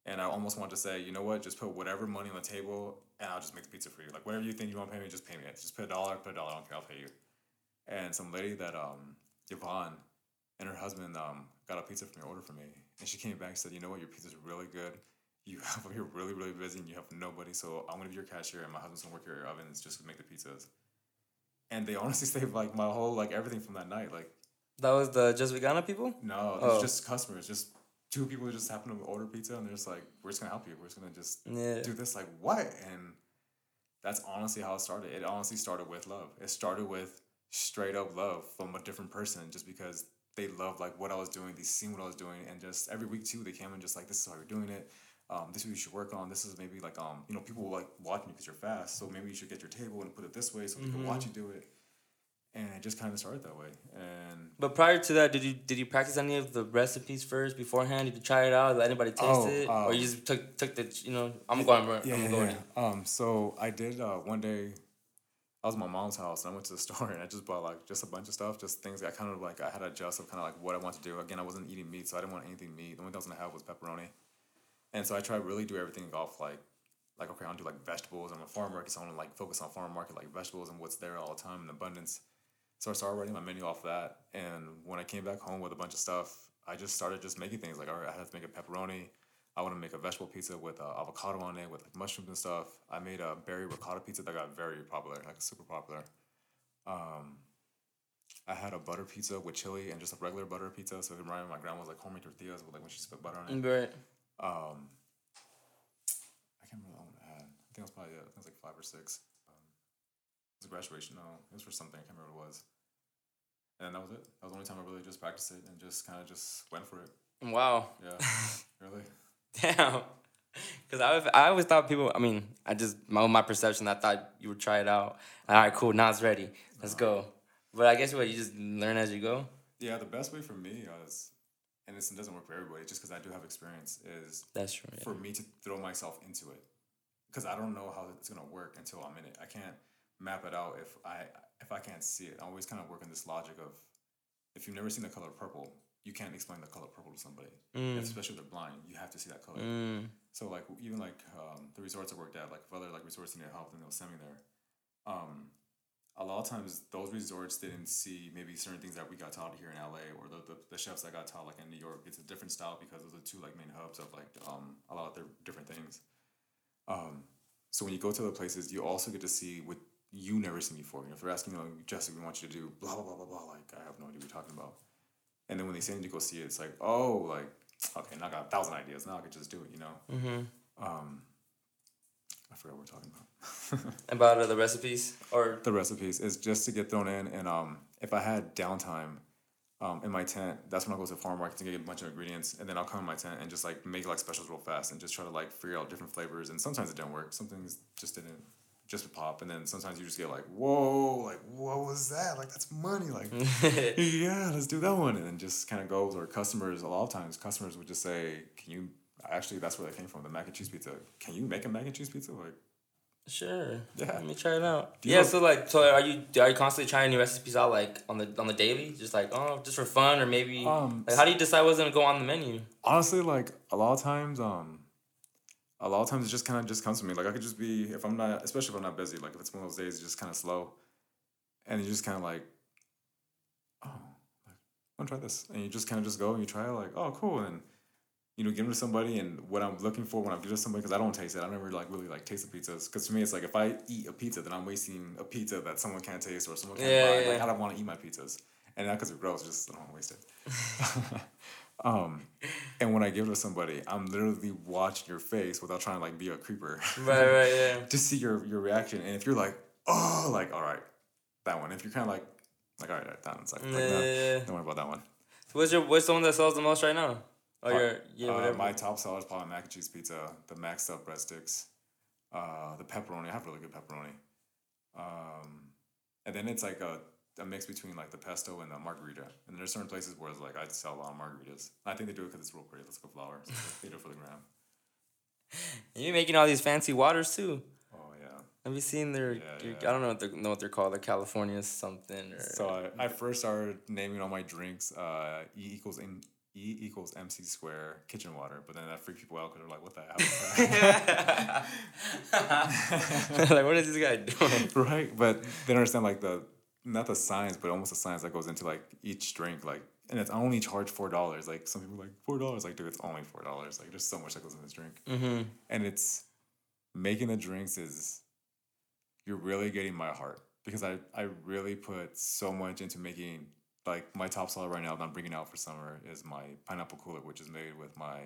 And I almost wanted to say, you know what, just put whatever money on the table and I'll just make the pizza for you. Like whatever you think you want to pay me, just pay me. Just put a dollar, put a dollar, I don't care, I'll pay you. And some lady that um Yvonne and her husband um got a pizza from me, order for me. And she came back and said, you know what, your pizza's really good. You have you're really, really busy and you have nobody, so I'm gonna be your cashier and my husband's gonna work your ovens just to make the pizzas. And they honestly saved like my whole like everything from that night. Like That was the Just Vegana people? No, it was oh. just customers, just two people just happen to order pizza and they're just like, we're just gonna help you. We're just gonna just yeah. do this. Like what? And that's honestly how it started. It honestly started with love. It started with straight up love from a different person, just because they loved like what I was doing. They seen what I was doing, and just every week too, they came and just like, this is how you're doing it. Um, this is what you should work on. This is maybe like um, you know, people will like watching you because you're fast. So maybe you should get your table and put it this way so people mm-hmm. watch you do it and it just kind of started that way. And but prior to that, did you did you practice any of the recipes first beforehand? Did you try it out? Let anybody taste oh, it, um, or you just took took the you know I'm going yeah, I'm going. Yeah. Um. So I did uh, one day. I was at my mom's house and I went to the store and I just bought like just a bunch of stuff, just things I kind of like I had to adjust of kind of like what I want to do. Again, I wasn't eating meat, so I didn't want anything meat. The only thing I was gonna have was pepperoni, and so I tried really do everything off like like okay, I want to do like vegetables. I'm a farm market, so I want to like focus on farm market like vegetables and what's there all the time in abundance. So I started writing my menu off of that, and when I came back home with a bunch of stuff, I just started just making things like all right, I have to make a pepperoni. I want to make a vegetable pizza with uh, avocado on it, with like mushrooms and stuff. I made a berry ricotta pizza that got very popular, like super popular. Um, I had a butter pizza with chili and just a regular butter pizza. So it reminded me my grandma's like homemade tortillas with like when she put butter on it. Right. Um, I can't remember what I had. I think it was probably yeah, I think it was like five or six. Was a graduation. No, it was for something. I can't remember what it was. And that was it. That was the only time I really just practiced it and just kind of just went for it. Wow. Yeah, really. Damn. Because I, always- I always thought people, I mean, I just, my, my perception, I thought you would try it out. All right, cool, now it's ready. Let's go. But I guess what, you just learn as you go? Yeah, the best way for me is, and this doesn't work for everybody, just because I do have experience, is That's true. Yeah. for me to throw myself into it because I don't know how it's gonna work until I'm in it. I can't map it out if I if I can't see it. I always kind of work in this logic of if you've never seen the color purple, you can't explain the color purple to somebody, especially if they're blind. You have to see that color. Mm. So like even like um, the resorts I worked at, like if other like resorts needed help, then they'll send me there. Um, a lot of times those resorts didn't see maybe certain things that we got taught here in LA or the, the, the chefs that got taught like in New York. It's a different style because those are two like main hubs of like um, a lot of their different things. Um, so when you go to other places, you also get to see what you never seen before. You know, if they're asking you, like, Jesse, we want you to do blah blah blah blah blah, like I have no idea what you're talking about. And then when they send you to go see it, it's like, oh, like okay, now I got a thousand ideas. Now I could just do it. You know. Mm-hmm. Um, I forgot what we're talking about. About uh, the recipes? Or, the recipes is just to get thrown in, and um, if I had downtime, um, in my tent, that's when I go to the farm market to get a bunch of ingredients, and then I'll come in my tent and just like make like specials real fast and just try to like figure out different flavors. And sometimes it didn't work. Some things just didn't just would pop, and then sometimes you just get like, whoa, like what was that? Like that's money. Like yeah, let's do that one, and then just kind of goes. Or customers, a lot of times customers would just say, can you? Actually, that's where that came from. The mac and cheese pizza. Can you make a mac and cheese pizza? Like sure. Yeah. Let me try it out. Yeah, know- so like, so are you are you constantly trying new recipes out like on the on the daily? Just like, oh, just for fun or maybe Um, like how do you decide what's gonna go on the menu? honestly like a lot of times um a lot of times it just kind of just comes to me. Like i could just be if i'm not especially if i'm not busy like if it's one of those days it's just kind of slow and you just kind of like oh like, i want to try this. And you just kind of just go and you try it like oh cool. And you know give it to somebody and what i'm looking for when i give it to somebody because i don't taste it. I never like really like taste the pizzas because to me it's like if i eat a pizza then i'm wasting a pizza that someone can't taste or someone can't Yeah, buy. yeah. like i don't want to eat my pizzas. And not because it gross just i don't want to waste it um and when I give it to somebody, I'm literally watching your face without trying to like be a creeper. Right, right, yeah. to see your your reaction. And if you're like, oh, like all right, that one. If you're kind of like, like all right, that one's like, like Yeah, no, yeah, don't worry about that one. So What's your what's the one that sells the most right now? Oh, your yeah, Uh, my top seller is probably mac and cheese pizza, the mac stuffed breadsticks, uh, the pepperoni. I have really good pepperoni. Um, and then it's like a, a mix between like the pesto and the margarita. And there's certain places where it's like I sell a lot of margaritas. I think they do it because it's real pretty. Let's go flour. So they do it for the gram. You're making all these fancy waters too. Oh yeah. Have you seen their? Yeah, your- yeah. I don't know what they know what they're called. The California something or. So I, I first started naming all my drinks uh, E equals in E equals MC square kitchen water, but then that freaked people out because they're like, "What the hell?" like what is this guy doing? right? But they don't understand like the not the science, but almost the science that goes into like each drink, like, and it's only charged four dollars. Like some people are like four dollars, like dude, it's only four dollars. Like there's so much that goes in this drink, Mm-hmm. and it's making the drinks is you're really getting my heart because I I really put so much into making like my top seller right now that I'm bringing out for summer is my pineapple cooler, which is made with my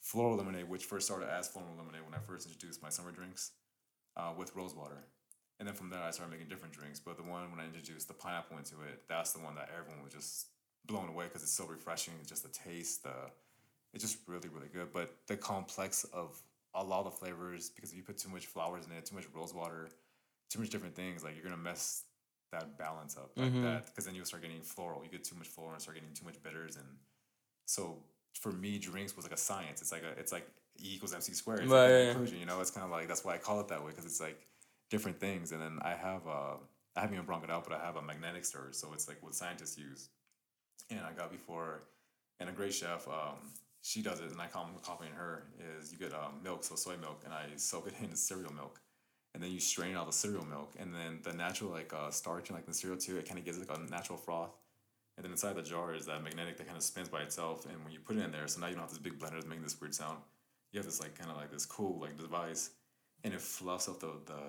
floral lemonade, which first started as floral lemonade when I first introduced my summer drinks uh, with rose water. And then from there, I started making different drinks. But the one when I introduced the pineapple into it, that's the one that everyone was just blown away because it's so refreshing. It's just the taste, the it's just really really good. But the complex of a lot of flavors because if you put too much flowers in it, too much rose water, too much different things, like you're gonna mess that balance up like Mhm. that because then you'll start getting floral. You get too much floral and start getting too much bitters and so for me drinks was like a science. It's like a it's like E equals MC squared. It's Right, like an yeah, yeah. inclusion, you know. It's kind of like that's why I call it that way because it's like different things. And then I have uh, I haven't even brought it out, but I have a magnetic stirrer, so it's like what scientists use. And I got before, and a great chef, um, she does it, and I call copying her. Is you get um, milk, so soy milk, and I soak it into cereal milk, and then you strain out the cereal milk, and then the natural like uh, starch and like the cereal too, it kind of gives it like a natural froth. And then inside the jar is that magnetic that kind of spins by itself, and when you put it in there, so now you don't have this big blender that's making this weird sound. You have this like kind of like this cool like device, and it fluffs up the the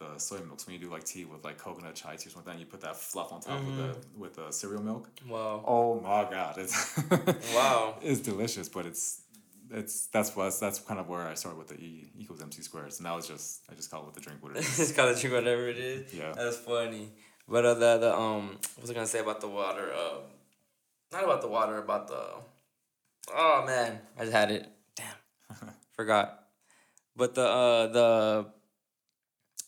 the soy milk. So when you do like tea with like coconut chai tea or something, you put that fluff on top with the with the cereal milk. Wow. Oh my god, it's Wow. it's delicious, but it's it's that's what that's kind of where I started with the E equals MC squared. So now it's just I just call it with the drink what it is. it's gotta drink whatever it is. Yeah. That's funny. But uh, the the um, what was I gonna say about the water? Um, not about the water. About the. Oh man, I just had it. Damn, forgot. But the uh the.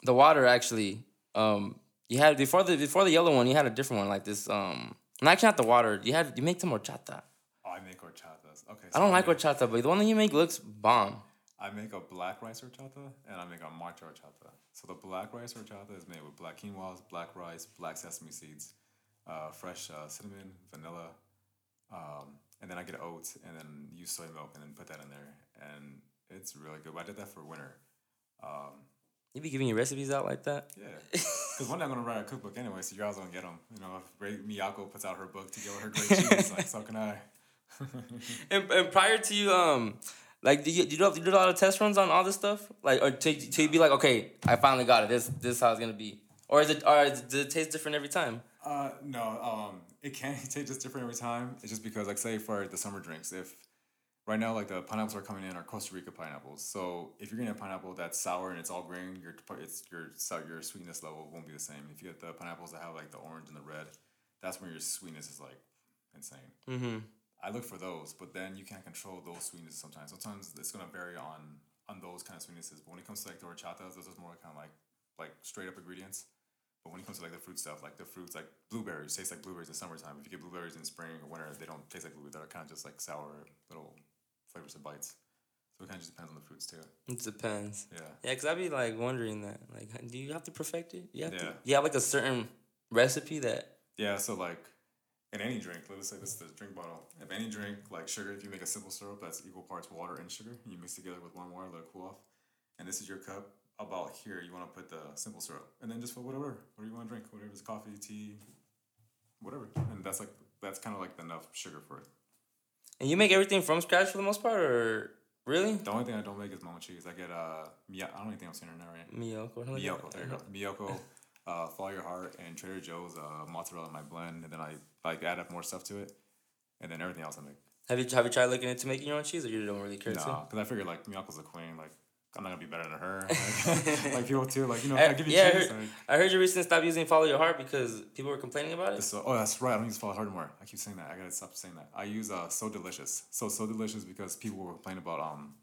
The water actually, um, you had before the before the yellow one, you had a different one like this. Um, and actually not the water. You had you make some horchata. Oh, I make horchatas. Okay. I don't like make, horchata, but the one that you make looks bomb. I make a black rice horchata and I make a matcha horchata. So the black rice horchata is made with black quinoa, black rice, black sesame seeds, uh, fresh uh, cinnamon, vanilla, um, and then I get oats and then use soy milk and then put that in there, and it's really good. But I did that for winter. Um, You be giving your recipes out like that? yeah, because we're I'm gonna write a cookbook anyway, so you guys gonna get them. You know, if Ray Miyoko puts out her book to get her great cheese, like so can I. And, and prior to you, um, like, did you, you, do, you did a lot of test runs on all this stuff? Like, or to, to be like, okay, I finally got it. This this is how it's gonna be. Or is it, or does it taste different every time? Uh, no, um, it can taste just different every time. It's just because, like, say for the summer drinks, if right now like the pineapples are coming in are Costa Rica pineapples, so if you're getting a pineapple that's sour and it's all green, your it's your your sweetness level won't be the same. If you get the pineapples that have like the orange and the red, that's when your sweetness is like insane. Mm-hmm. I look for those, but then you can't control those sweetnesses sometimes. Sometimes it's gonna vary on on those kind of sweetnesses. But when it comes to like the horchatas, those are more kind of like like straight up ingredients. But when it comes to like the fruit stuff, like the fruits like blueberries taste like blueberries in summertime. If you get blueberries in spring or winter, they don't taste like blueberries. They're kind of just like sour little flavors of bites. So it kind of just depends on the fruits too. It depends. Yeah. Yeah, cause I'd be like wondering that. Like, do you have to perfect it? You have to. Yeah. You have like a certain recipe that. Yeah, so like in any drink, let's say this is the drink bottle. If any drink, like sugar, if you make a simple syrup that's equal parts water and sugar, you mix together with warm water, let it cool off, and this is your cup. About here, you want to put the simple syrup, and then just put whatever, whatever you want to drink, whatever is coffee, tea, whatever, and that's like that's kind of like enough sugar for it. And you make everything from scratch for the most part, or really? The only thing I don't make is mama cheese. I get uh, Miya- I don't even think I'm saying her now right. Miyoko. or something like Miyoko, there you go. Miyoko, uh, Follow Your Heart, and Trader Joe's uh, mozzarella in my blend, and then I like add up more stuff to it, and then everything else I make. Have you have you tried looking into making your own cheese, or you don't really care? Nah, because I figured like Miyoko's a queen. Like I'm not gonna be better than her. Like, like people too. Like you know, I- I give you yeah, I heard, Like, I heard you recently stopped using Follow Your Heart because people were complaining about it. so, oh, that's right. I don't use Follow Hard anymore. I keep saying that. I gotta stop saying that. I use uh, So Delicious. So So Delicious because people were complaining about um,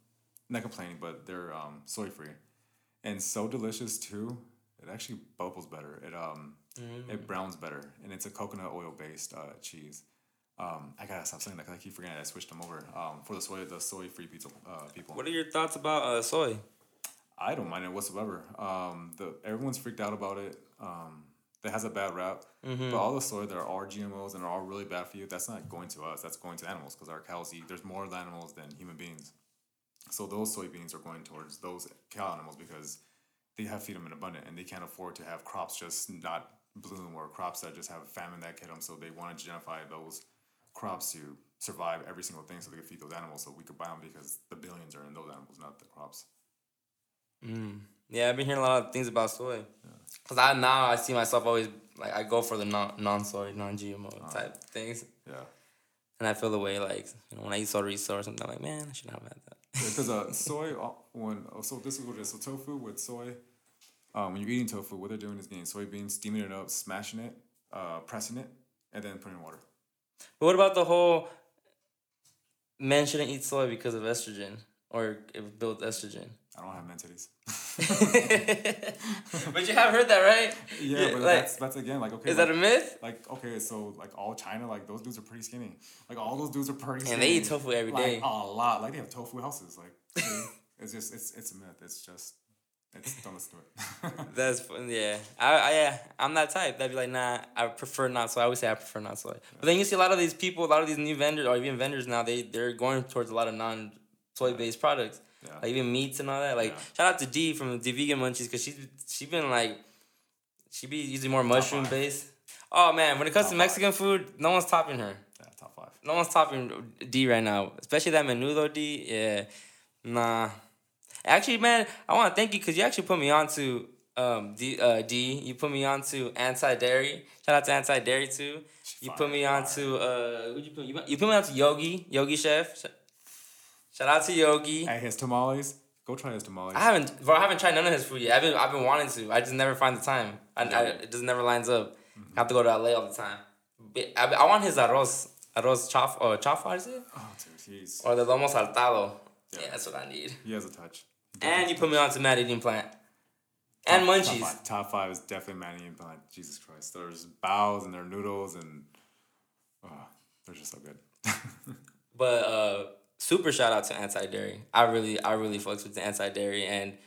not complaining, but they're um soy free, and So Delicious too. It actually bubbles better. It um, it browns better, and it's a coconut oil based uh, cheese. Um, I gotta stop saying that because I keep forgetting. I switched them over um, for the soy the soy free pizza uh, people. What are your thoughts about uh, soy? I don't mind it whatsoever. Um, the everyone's freaked out about it. Um, that has a bad rap. But all the soy that are all GMOs and are all really bad for you, that's not going to us. That's going to animals because our cows eat. There's more animals than human beings. So those soybeans are going towards those cow animals because they have feed them in abundant and they can't afford to have crops just not bloom or crops that just have famine that hit them. So they want to genify those crops to survive every single thing so they could feed those animals so we could buy them because the billions are in those animals, not the crops. Yeah, I've been hearing a lot of things about soy. Cause I now I see myself always like I go for the non non soy non GMO type things, Yeah. and I feel the way like you know when I eat chorizo or something I'm like man I should not have had that. Because uh, soy, uh, when uh, so this is what it is. So tofu with soy, um, when you're eating tofu, what they're doing is getting soybeans, steaming it up, smashing it, uh, pressing it, and then putting in water. But what about the whole men shouldn't eat soy because of estrogen or it builds estrogen? I don't have men titties. but you have heard that right? Yeah, but like, that's that's again like okay. is like, that a myth? like okay, so like all China, like those dudes are pretty skinny. Like all those dudes are pretty. Skinny. And they eat tofu every like, day. A lot. Like they have tofu houses. Like it's just it's it's a myth. It's just It's, don't listen to it. That's fun. Yeah, I, I yeah, I'm that type. That'd be like, nah, I prefer not soy. I always say I prefer not soy. But then you see a lot of these people, a lot of these new vendors or even vendors now, they they're going towards a lot of non soy based products, Yeah. like even meats and all that. Like Yeah. shout out to D from the Vegan Munchies because she's she been like, she be using more mushroom five. based. Oh man, when it comes Top to five. Mexican food, no one's topping her. yeah, top five. No one's topping D right now, especially that menudo D. Yeah, nah. Actually, man, I want to thank you because you actually put me on to um D. Uh, D. You put me on to anti dairy. Shout out to anti dairy too. You put me on to uh, you put? You put, you put me on to Yogi, Yogi Chef. Shout out to Yogi. Hey, his tamales. Go try his tamales. I haven't, bro. I haven't tried none of his food yet. I've been, I've been wanting to. I just never find the time. I, I it just never lines up. I have to go to LA all the time. But I, I want his arroz, arroz chaf, or chafa, is it? oh, dude, he's Or the lomo saltado. Yeah, Yeah. that's what I need. he has a touch. And you put me on to Mad Eating Plant. And Top munchies. five, top five is definitely Manny and Plant. Jesus Christ, there's bows and their noodles and oh, they're just so good. But uh super shout out to Anti Dairy. I really I really fucks with the Anti Dairy and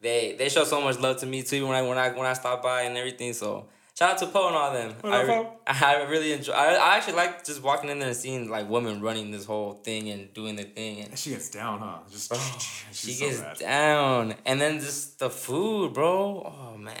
they they show so much love to me too when I when I when I stop by and everything. So shout out to Poe and all them. What I, re- I really enjoy I, I actually like just walking in there and seeing like women running this whole thing and doing the thing and she gets down, huh? Just oh, she so gets bad. down. And then just the food, bro. Oh man.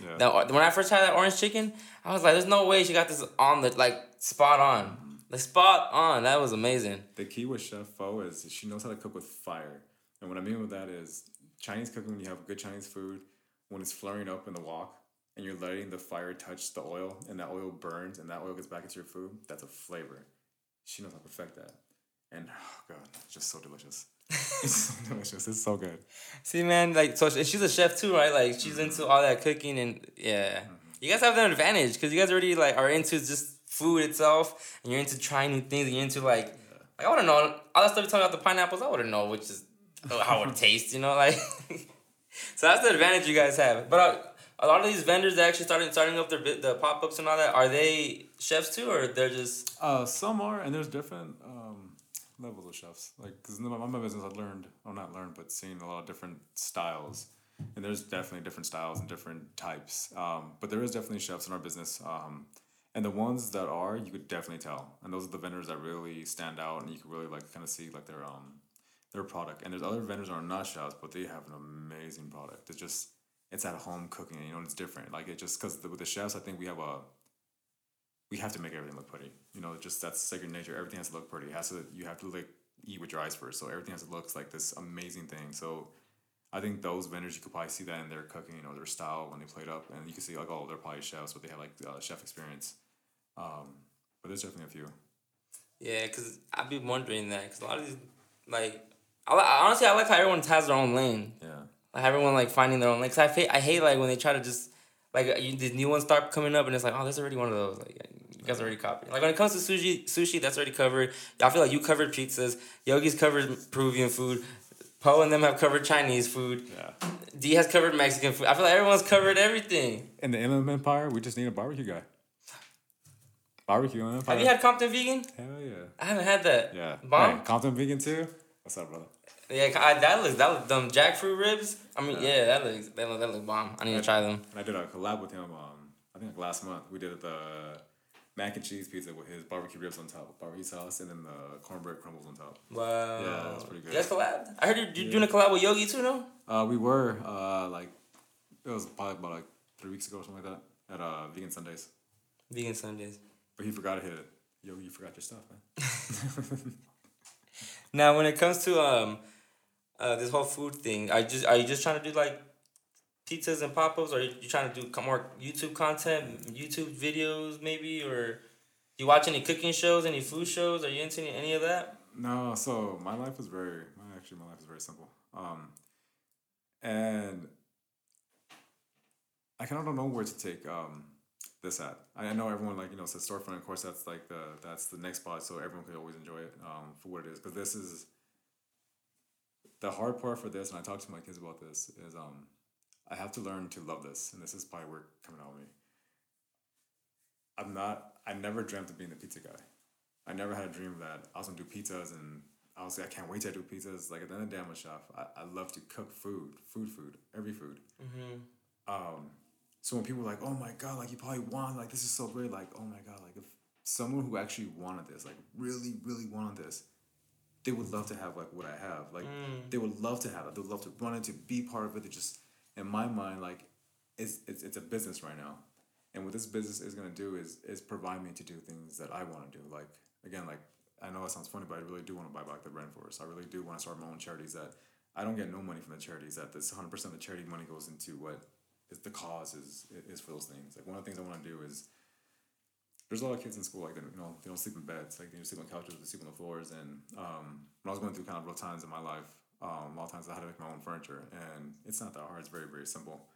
Yeah. The, when I first had that orange chicken, I was like, "There's no way she got this on the like spot on, like spot on." That was amazing. The key with Chef Pho is she knows how to cook with fire. And what I mean with that is Chinese cooking, when you have good Chinese food, when it's flaring up in the wok and you're letting the fire touch the oil and that oil burns and that oil gets back into your food, that's a flavor. She knows how to perfect that. And oh god, it's just so delicious. it's so delicious. It's so good. See, man, like so she's a chef too, right? Like she's into all that cooking and yeah. You guys have an advantage because you guys already like are into just food itself and you're into trying new things and you're into like like I want to know all that stuff you talking about the pineapples. I want to know which is how it tastes, you know, like. so that's the advantage you guys have. But uh, a lot of these vendors that actually started starting up their the pop ups and all that are they chefs too or they're just Uh, some are, and there's different um, levels of chefs. Like, because in my, business, I learned, well, not learned, but seen a lot of different styles. And there's definitely different styles and different types. Um, but there is definitely chefs in our business. Um, and the ones that are, you could definitely tell. And those are the vendors that really stand out, and you can really like kind of see like their um their product. And there's other vendors that are not chefs, but they have an amazing product. It's just it's at home cooking, you know, it's different. Like it just because with the chefs, I think we have a we have to make everything look pretty. You know, just that's second nature. Everything has to look pretty. It has to you have to like eat with your eyes first. So everything has to look like this amazing thing. So I think those vendors you could probably see that in their cooking, you know, their style when they plate up, and you can see like oh they're probably chefs, but they have like uh, chef experience. Um, but there's definitely a few. Yeah, cause I've been wondering that, cause a lot of these, like, I honestly I like how everyone has their own lane. Yeah. Like everyone like finding their own Like Cause I hate I hate like when they try to just like uh, you, these new ones start coming up and it's like oh there's already one of those like you guys already copied. Like when it comes to sushi sushi that's already covered. I feel like you covered pizzas. Yogi's covered Peruvian food. Poe and them have covered Chinese food. Yeah. D has covered Mexican food. I feel like everyone's covered everything. In the Inland Empire, we just need a barbecue guy. Barbecue Empire. Have you had Compton Vegan? Hell yeah. I haven't had that. Yeah. Bomb? Hey, Compton vegan too. What's up, brother? Yeah, I, that looks that look them jackfruit ribs. I mean, yeah, that looks that look that look bomb. I need to try them. And I did a collab with him. Um, I think like last month we did the mac and cheese pizza with his barbecue ribs on top, barbecue sauce, and then the cornbread crumbles on top. Wow. Yeah, that's pretty good. You guys collab? I heard you you doing a collab with Yogi too, no? Uh, we were uh like it was probably about like three weeks ago or something like that at uh Vegan Sundays, Vegan Sundays. but he forgot to hit it. Yo, you forgot your stuff, man. Now, when it comes to um, uh, this whole food thing, you just are you just trying to do like pizzas and pop ups, or are you trying to do more YouTube content, YouTube videos, maybe, or you watch any cooking shows, any food shows? Are you into any, of that? No, so my life is very, my actually my life is very simple. Um, and I kind of don't know where to take um this at. I I know everyone like you know says storefront. Of course, that's like the that's the next spot, so everyone could always enjoy it um for what it is. Because this is the hard part for this, and I talk to my kids about this is um I have to learn to love this, and this is probably where coming out of me. I'm not. I never dreamt of being the pizza guy. I never had a dream that I was gonna do pizzas and I honestly, I can't wait to do pizzas. Like at the end of the day, I'm a chef. I, I love to cook food, food, food, every food. Um, so when people are like, oh my god, like you probably want, like this is so great, like oh my god, like if someone who actually wanted this, like really, really wanted this, they would love to have like what I have. Like mm. they would love to have it. They would love to run it, to be part of it. To just in my mind, like it's it's it's a business right now. And what this business is gonna do is is provide me to do things that I want to do. Like again, like I know it sounds funny, but I really do want to buy back the rainforest. I really do want to start my own charities. That I don't get no money from the charities. That this hundred percent of the charity money goes into what is the cause is is for those things. Like one of the things I want to do is there's a lot of kids in school like they, you know they don't sleep in beds. Like they just sleep on couches they sleep on the floors. And um, when I was going through kind of real times in my life um, a lot of times I had to make my own furniture. And it's not that hard. It's very very simple.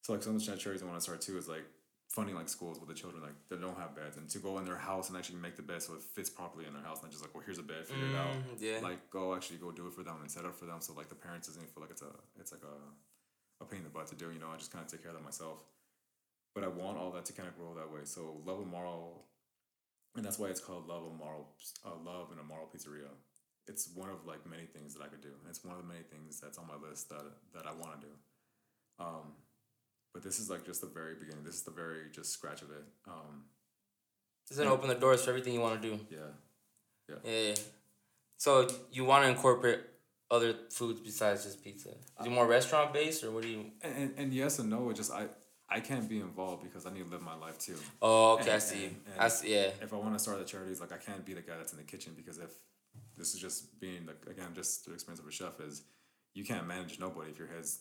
So like some of the charities I want to start too is like funding like schools with the children like that don't have beds. And to go in their house and actually make the bed so it fits properly in their house not just like well here's a bed figure it out. Mm, yeah. like go actually go do it for them and set up for them so like the parents doesn't feel like it's a it's like a a pain in the butt to do you know? I just kind of take care of that myself but I want all that to kind of grow that way. So love and moral, and that's why it's called love and moral, uh, love and a moral pizzeria. It's one of like many things that I could do. And it's one of the many things that's on my list that that I want to do. Um, but this is like just the very beginning. This is the very just scratch of it. Um, It's gonna open the doors for everything you want to do. yeah, Yeah. yeah. So you want to incorporate other foods besides just pizza? Is it more restaurant based or what do you? and, and, and yes and no. It just I I can't be involved because I need to live my life too. Oh, okay, I see. and- I see. Yeah. if I want to start the charities, like I can't be the guy that's in the kitchen because if this is just being like again just the experience of a chef is you can't manage nobody if your head's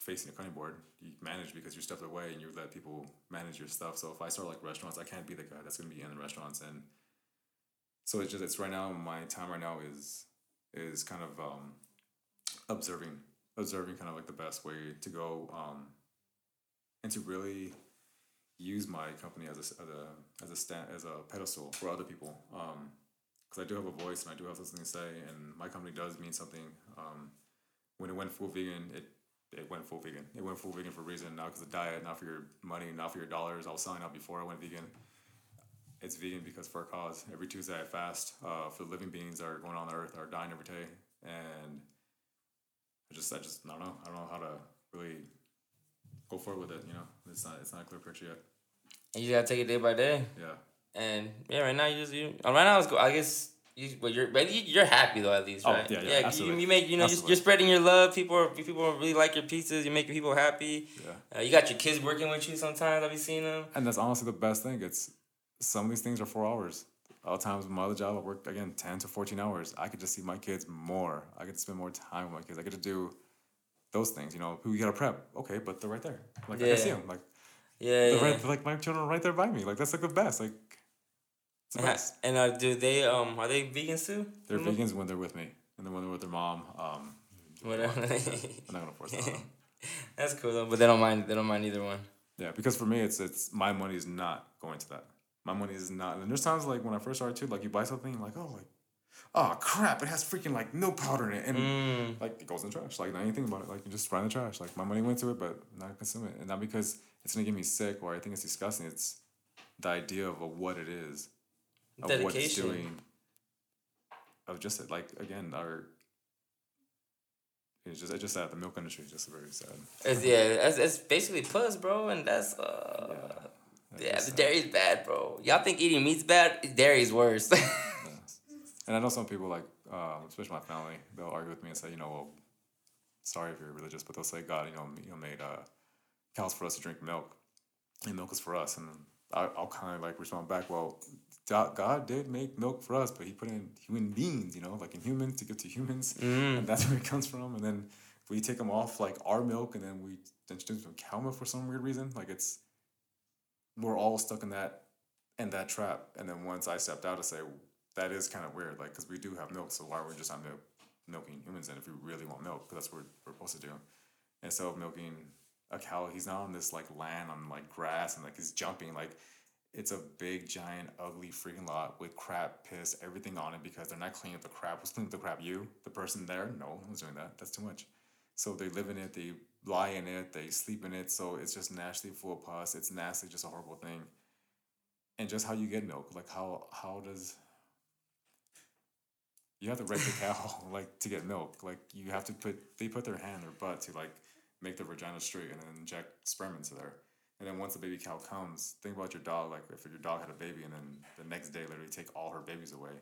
facing a cutting board. You manage because you're stepped away and you let people manage your stuff. So if I start like restaurants, I can't be the guy that's gonna be in the restaurants and so it's just it's right now my time right now is is kind of um observing observing kind of like the best way to go um and to really use my company as a, as a as a stand as a pedestal for other people. Um, because I do have a voice and I do have something to say, and my company does mean something. Um, when it went full vegan, it it went full vegan. It went full vegan for a reason, not because of diet, not for your money, not for your dollars. I was selling out before I went vegan. It's vegan because for a cause. Every Tuesday I fast uh, for the living beings that are going on the earth are dying every day, and I just I just I don't know I don't know how to really go forward with it. You know, it's not it's not a clear picture yet. And you gotta take it day by day. Yeah. And yeah, right now you just you. uh, Right now it's go. I guess. You, but you're but you, you're happy though at least, Oh, right? yeah, yeah, you, absolutely. you make you know you're, Absolutely. you're spreading your love. People are people really like your pizzas. You're making people happy. Yeah. Uh, you got your kids working with you sometimes. I've been seeing them. And that's honestly the best thing. It's some of these things are four hours. Other times with my other job, I work again ten to fourteen hours. I could just see my kids more. I get to spend more time with my kids. I get to do those things. You know, who you gotta prep? Okay, but they're right there. Like I can see them. Like Yeah, they're yeah. right. Like my children are right there by me. Like that's like the best. Like it's the And, best. and uh, do they um are they vegans too? They're Mhm. vegans when they're with me, and then when they're with their mom, um, Whatever. I'm not gonna force that. them. That's cool though, but they don't mind. They don't mind either one. Yeah, because for me, it's it's my money is not going to that. My money is not. And there's times like when I first started too, like you buy something, like oh like, oh crap, it has freaking like milk powder in it, and Mm. like it goes in the trash. Like not anything about it. Like you just throw in the trash. Like my money went to it, but not consume it, and not because it's gonna get me sick or I think it's disgusting. It's the idea of what it is, of what it's doing, of just it. Like again, our. It's just, it's just that the milk industry is just very sad. It's, yeah, it's, it's basically plus, bro, and that's uh. Yeah, It's the sad. dairy's bad, bro. Y'all think eating meat's bad? Dairy's worse. And I know some people like, um, especially my family, they'll argue with me and say, you know, well, sorry if you're religious, but they'll say God, you know, you know, made uh, cows for us to drink milk, and milk is for us. And I, I'll kind of like respond back, well, God did make milk for us, but He put in human beings, you know, like in humans to give to humans, and that's where it comes from. And then we take them off like our milk, and then we introduce them cow milk for some weird reason. Like it's we're all stuck in that in that trap. And then once I stepped out to say that is kind of weird, like because we do have milk, so why are we just not milk, milking humans? then if we really want milk, because that's what we're supposed to do. Instead of milking a cow, he's not on this like land on like grass and like he's jumping like. It's a big, giant, ugly freaking lot with crap, piss, everything on it because they're not cleaning up the crap. Who's cleaning up the crap? You, the person there? No, one's doing that. That's too much. So they live in it, they lie in it, they sleep in it. So it's just nasty, full of pus. It's nasty, just a horrible thing. And just how you get milk, like how how does you have to wreck the cow like to get milk. Like you have to put they put their hand their butt to like make their vagina straight and then inject sperm into there. And then once the baby cow comes, think about your dog. Like if your dog had a baby, and then the next day, literally take all her babies away,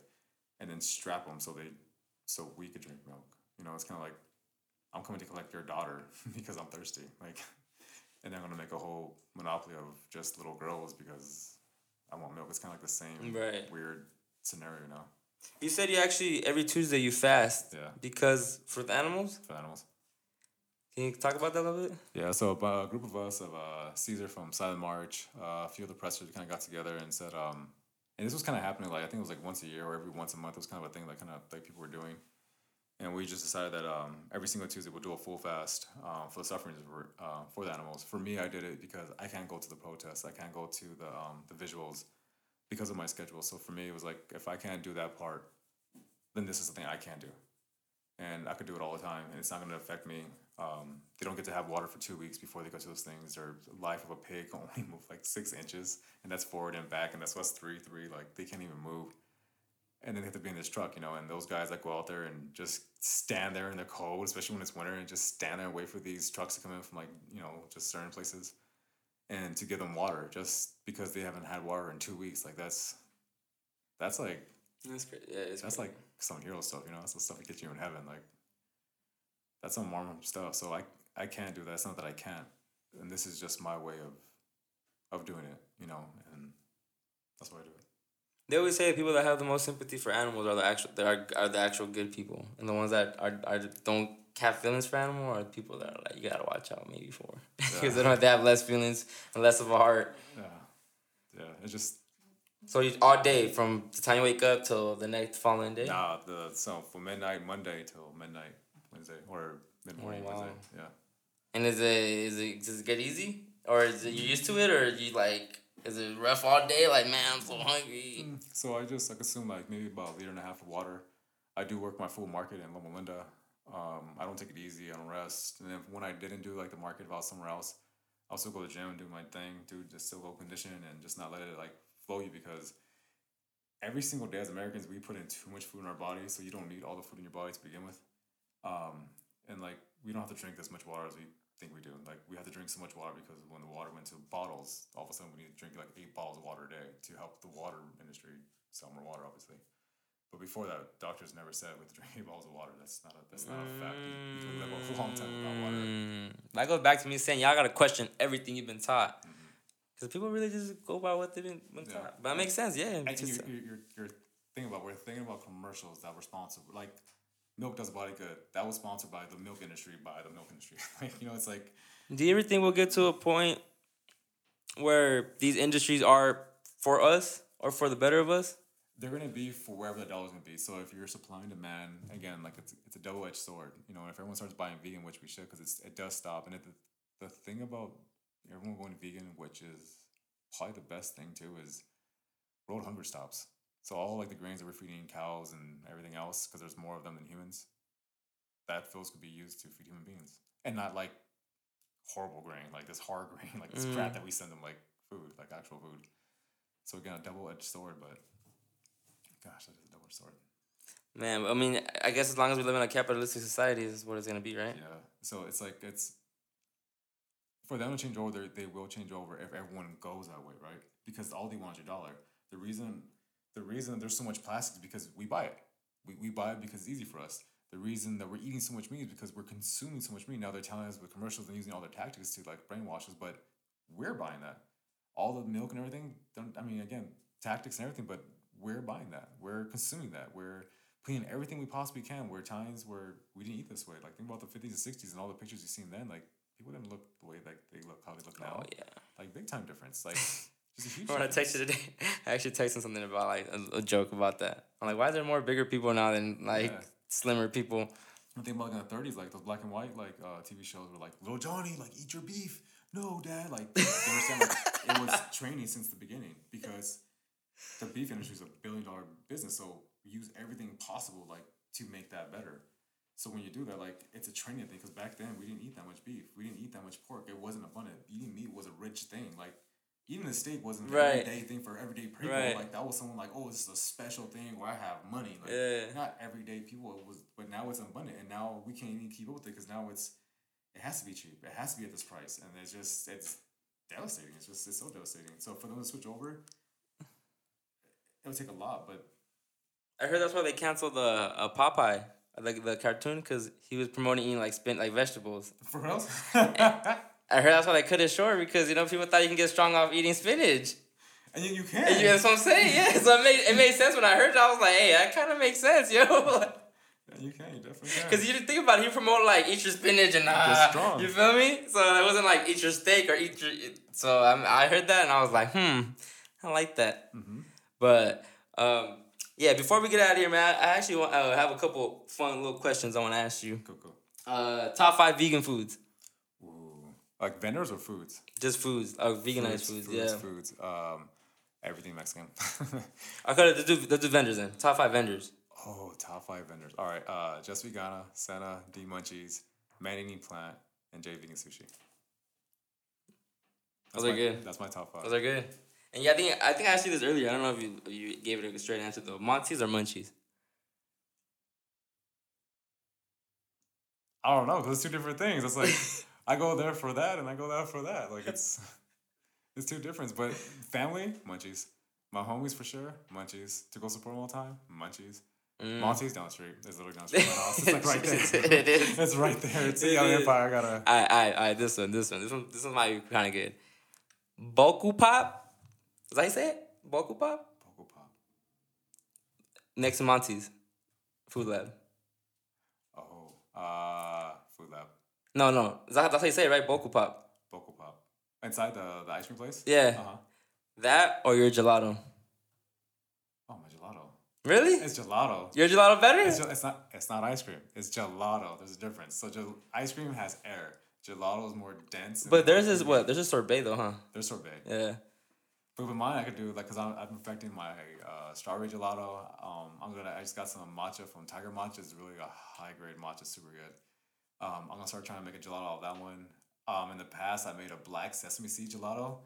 and then strap them so they, so we could drink milk. You know, it's kind of like, I'm coming to collect your daughter because I'm thirsty. Like, and then I'm gonna make a whole monopoly of just little girls because I want milk. It's kind of like the same Right. weird scenario you now You said you actually every Tuesday you fast. Yeah. Because for the animals. for animals. Can you talk about that a little bit? Yeah, so a group of us, of uh, Caesar from Silent March, uh, a few other pressers kind of got together and said, um, and this was kind of happening like I think it was like once a year or every once a month. It was kind of a thing that kind of like people were doing, and we just decided that um, every single Tuesday we'll do a full fast um, for the sufferings for, uh, for the animals. For me, I did it because I can't go to the protests. I can't go to the um, the visuals because of my schedule. So for me, it was like if I can't do that part, then this is the thing I can do and I could do it all the time, and it's not going to affect me. Um, they don't get to have water for two weeks before they go to those things. Their life of a pig only move like six inches, and that's forward and back, and that's what's three three. Like they can't even move, and then they have to be in this truck, you know. And those guys that go out there and just stand there in the cold, especially when it's winter, and just stand there and wait for these trucks to come in from like you know just certain places, and to give them water just because they haven't had water in two weeks. Like that's that's like That's. Yeah, it's that's like some hero stuff, you know. That's the stuff that gets you in heaven. Like that's some warm stuff. So I I can't do that. It's not that I can't, and this is just my way of of doing it, you know. And that's why I do it. They always say people that have the most sympathy for animals are the actual that are, are the actual good people, and the ones that are, are don't have feelings for animal are the people that are like you gotta watch out maybe for because they don't they have less feelings and less of a heart. Yeah, yeah. It's just So you all day from the time you wake up till the next following day. nah. The so from midnight Monday till midnight Wednesday or mid morning Oh, wow. Wednesday. Yeah. And is it is it does it get easy or is it you used to it or you like is it rough all day like man I'm so hungry. Mm, so I just I consume like maybe about a liter and a half of water. I do work my full market in Loma Linda. Um, I don't take it easy. I don't rest. And then when I didn't do like the market, I was somewhere else, I'll still go to the gym and do my thing, do just still go condition and just not let it like flow you because every single day as Americans we put in too much food in our body, so you don't need all the food in your body to begin with. Um, and like we don't have to drink as much water as we think we do. Like we have to drink so much water because when the water went to bottles, all of a sudden we need to drink like eight bottles of water a day to help the water industry sell more water, obviously. But before that, doctors never said with drinking bottles of water. That's not a that's not a fact. You, can live a long time without water. Mm, that goes back to me saying y'all gotta question everything you've been taught. Because people really just go by what they've been, been Yeah. taught. But that makes sense, yeah. And you're, you're, you're thinking about we're thinking about commercials that were sponsored like milk does body good. That was sponsored by the milk industry by the milk industry. like you know, it's like Do you ever think we'll get to a point where these industries are for us or for the better of us? They're gonna be for wherever the dollar's gonna be. So if you're supply and demand, again, like it's it's a double edged sword. You know, if everyone starts buying vegan, which we should, because it's it does stop. And it, the the thing about everyone going vegan, which is probably the best thing too, is world hunger stops. So all like the grains that we're feeding cows and everything else, because there's more of them than humans, that fuels could be used to feed human beings, and not like horrible grain, like this hard grain, like this crap mm. that we send them like food, like actual food. So again, a double edged sword, but gosh, that is a double sword. Man, I mean, I guess as long as we live in a capitalistic society, this is what it's gonna be, right? Yeah. So it's like it's for them to change over, they- they will change over if everyone goes that way, right? Because all they want is your dollar. The reason the reason there's so much plastic is because we buy it. We, we buy it because it's easy for us. The reason that we're eating so much meat is because we're consuming so much meat. Now they're telling us with commercials and using all their tactics to like brainwash us, but we're buying that. All the milk and everything, don't, I mean, again, tactics and everything, but we're buying that. We're consuming that. We're putting everything we possibly can. Where times where we didn't eat this way. Like think about the fifties and sixties and all the pictures you've seen then. Like people didn't look the way like they look how they look now. Oh yeah. Like big time difference. Like just a huge. When I texted today, I actually texted something about like a, a joke about that. I'm like, why are there more bigger people now than like Yeah. slimmer people? I think about like in the thirties, like those black and white like uh, TV shows were like Little Johnny, like eat your beef. No, Dad, like understand, like it was training since the beginning because the beef industry is a billion dollar business, so use everything possible like to make that better. So when you do that, like it's a training thing because back then we didn't eat that much beef, we didn't eat that much pork. It wasn't abundant. Eating meat was a rich thing. Like even the steak wasn't an Right. everyday thing for everyday people. Right. Like that was someone like, oh, this is a special thing where I have money. Like Yeah. not everyday people. It was, but now it's abundant, and now we can't even keep up with it because now it's it has to be cheap. It has to be at this price, and it's just it's devastating. It's just it's so devastating. So for them to switch over, it would take a lot, but I heard that's why they canceled the uh, Popeye, like the cartoon, because he was promoting eating like spin like vegetables. for real. I heard that's why they cut it short because you know people thought you can get strong off eating spinach. and you, you can. And you, that's what I'm saying. Yeah, so it made it made sense when I heard it. I was like, hey, that kind of makes sense, yo. Yeah, you can. You definitely can. Because you didn't think about it, he promoted like eat your spinach and uh, strong. you feel me? So it wasn't like eat your steak or eat your. So I I heard that and I was like, hmm, I like that. Mm-hmm. But um, yeah, before we get out of here, man, I actually want, uh, have a couple fun little questions I want to ask you. Go go. Uh, top five vegan foods, Ooh. Like vendors or foods? just foods, uh, veganized foods. foods, yeah, foods. Um, everything Mexican. I could let's do let's do vendors then. Top five vendors. oh, top five vendors. All right. Uh, Just Vegana, Senna, D Munchies, Man Eating Plant, and J Vegan Sushi. That's Those are my, good. That's my top five. Those are good. And yeah, I think I think I asked you this earlier. I don't know if you you gave it a straight answer though. Monty's or Munchies? I don't know. it's two different things. It's like I go there for that, and I go there for that. Like it's it's two different. But family, Munchies. My homies for sure, Munchies. To go support them all the time, Munchies. Mm. Monty's down the street. It's literally down the street my house. It's like right there. It is. It's right there. It's the It Young. Empire. I gotta. Alright, alright, alright. This one, this one, this one, this one might be kind of good. Boku Pop. Is that you say it? Boku Pop. Poco Pop. Next to Monty's. Food Lab. Oh, uh, Food Lab. No, no. That, that's how you say it, right? Boku Pop. Poco Pop. Inside the, the ice cream place? Yeah. Uh-huh. That or your gelato. Oh, my gelato. Really? It's gelato. Your gelato better? It's, it's not it's not ice cream. It's gelato. There's a difference. So gel- ice cream has air. Gelato is more dense. but more theirs is what? There's a sorbet though, huh? There's sorbet. Yeah. But with mine, I could do like because I'm, I'm perfecting my uh, strawberry gelato. Um, I'm gonna I just got some matcha from Tiger Matcha. It's really a high grade matcha, super good. Um, I'm gonna start trying to make a gelato out of that one. Um, in the past, I made a black sesame seed gelato.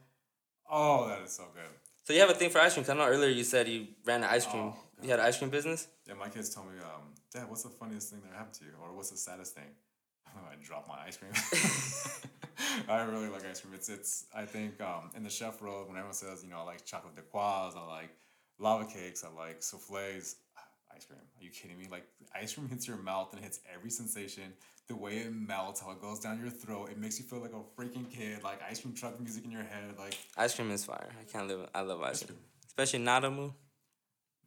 Oh, that is so good. So you have a thing for ice cream? 'Cause I know earlier you said you ran an ice cream. Oh, you had an ice cream business. Yeah, my kids told me, um, Dad, what's the funniest thing that happened to you, or what's the saddest thing? I dropped my ice cream. I really like ice cream. It's it's. I think um, in the chef world, when everyone says, you know, I like chocolate de croix, I like lava cakes, I like souffles. Ice cream? Are you kidding me? Like ice cream hits your mouth and it hits every sensation. The way it melts, how it goes down your throat, it makes you feel like a freaking kid. Like ice cream truck music in your head. Like Ice cream is fire. I can't live. I love ice cream, especially NadaMoo.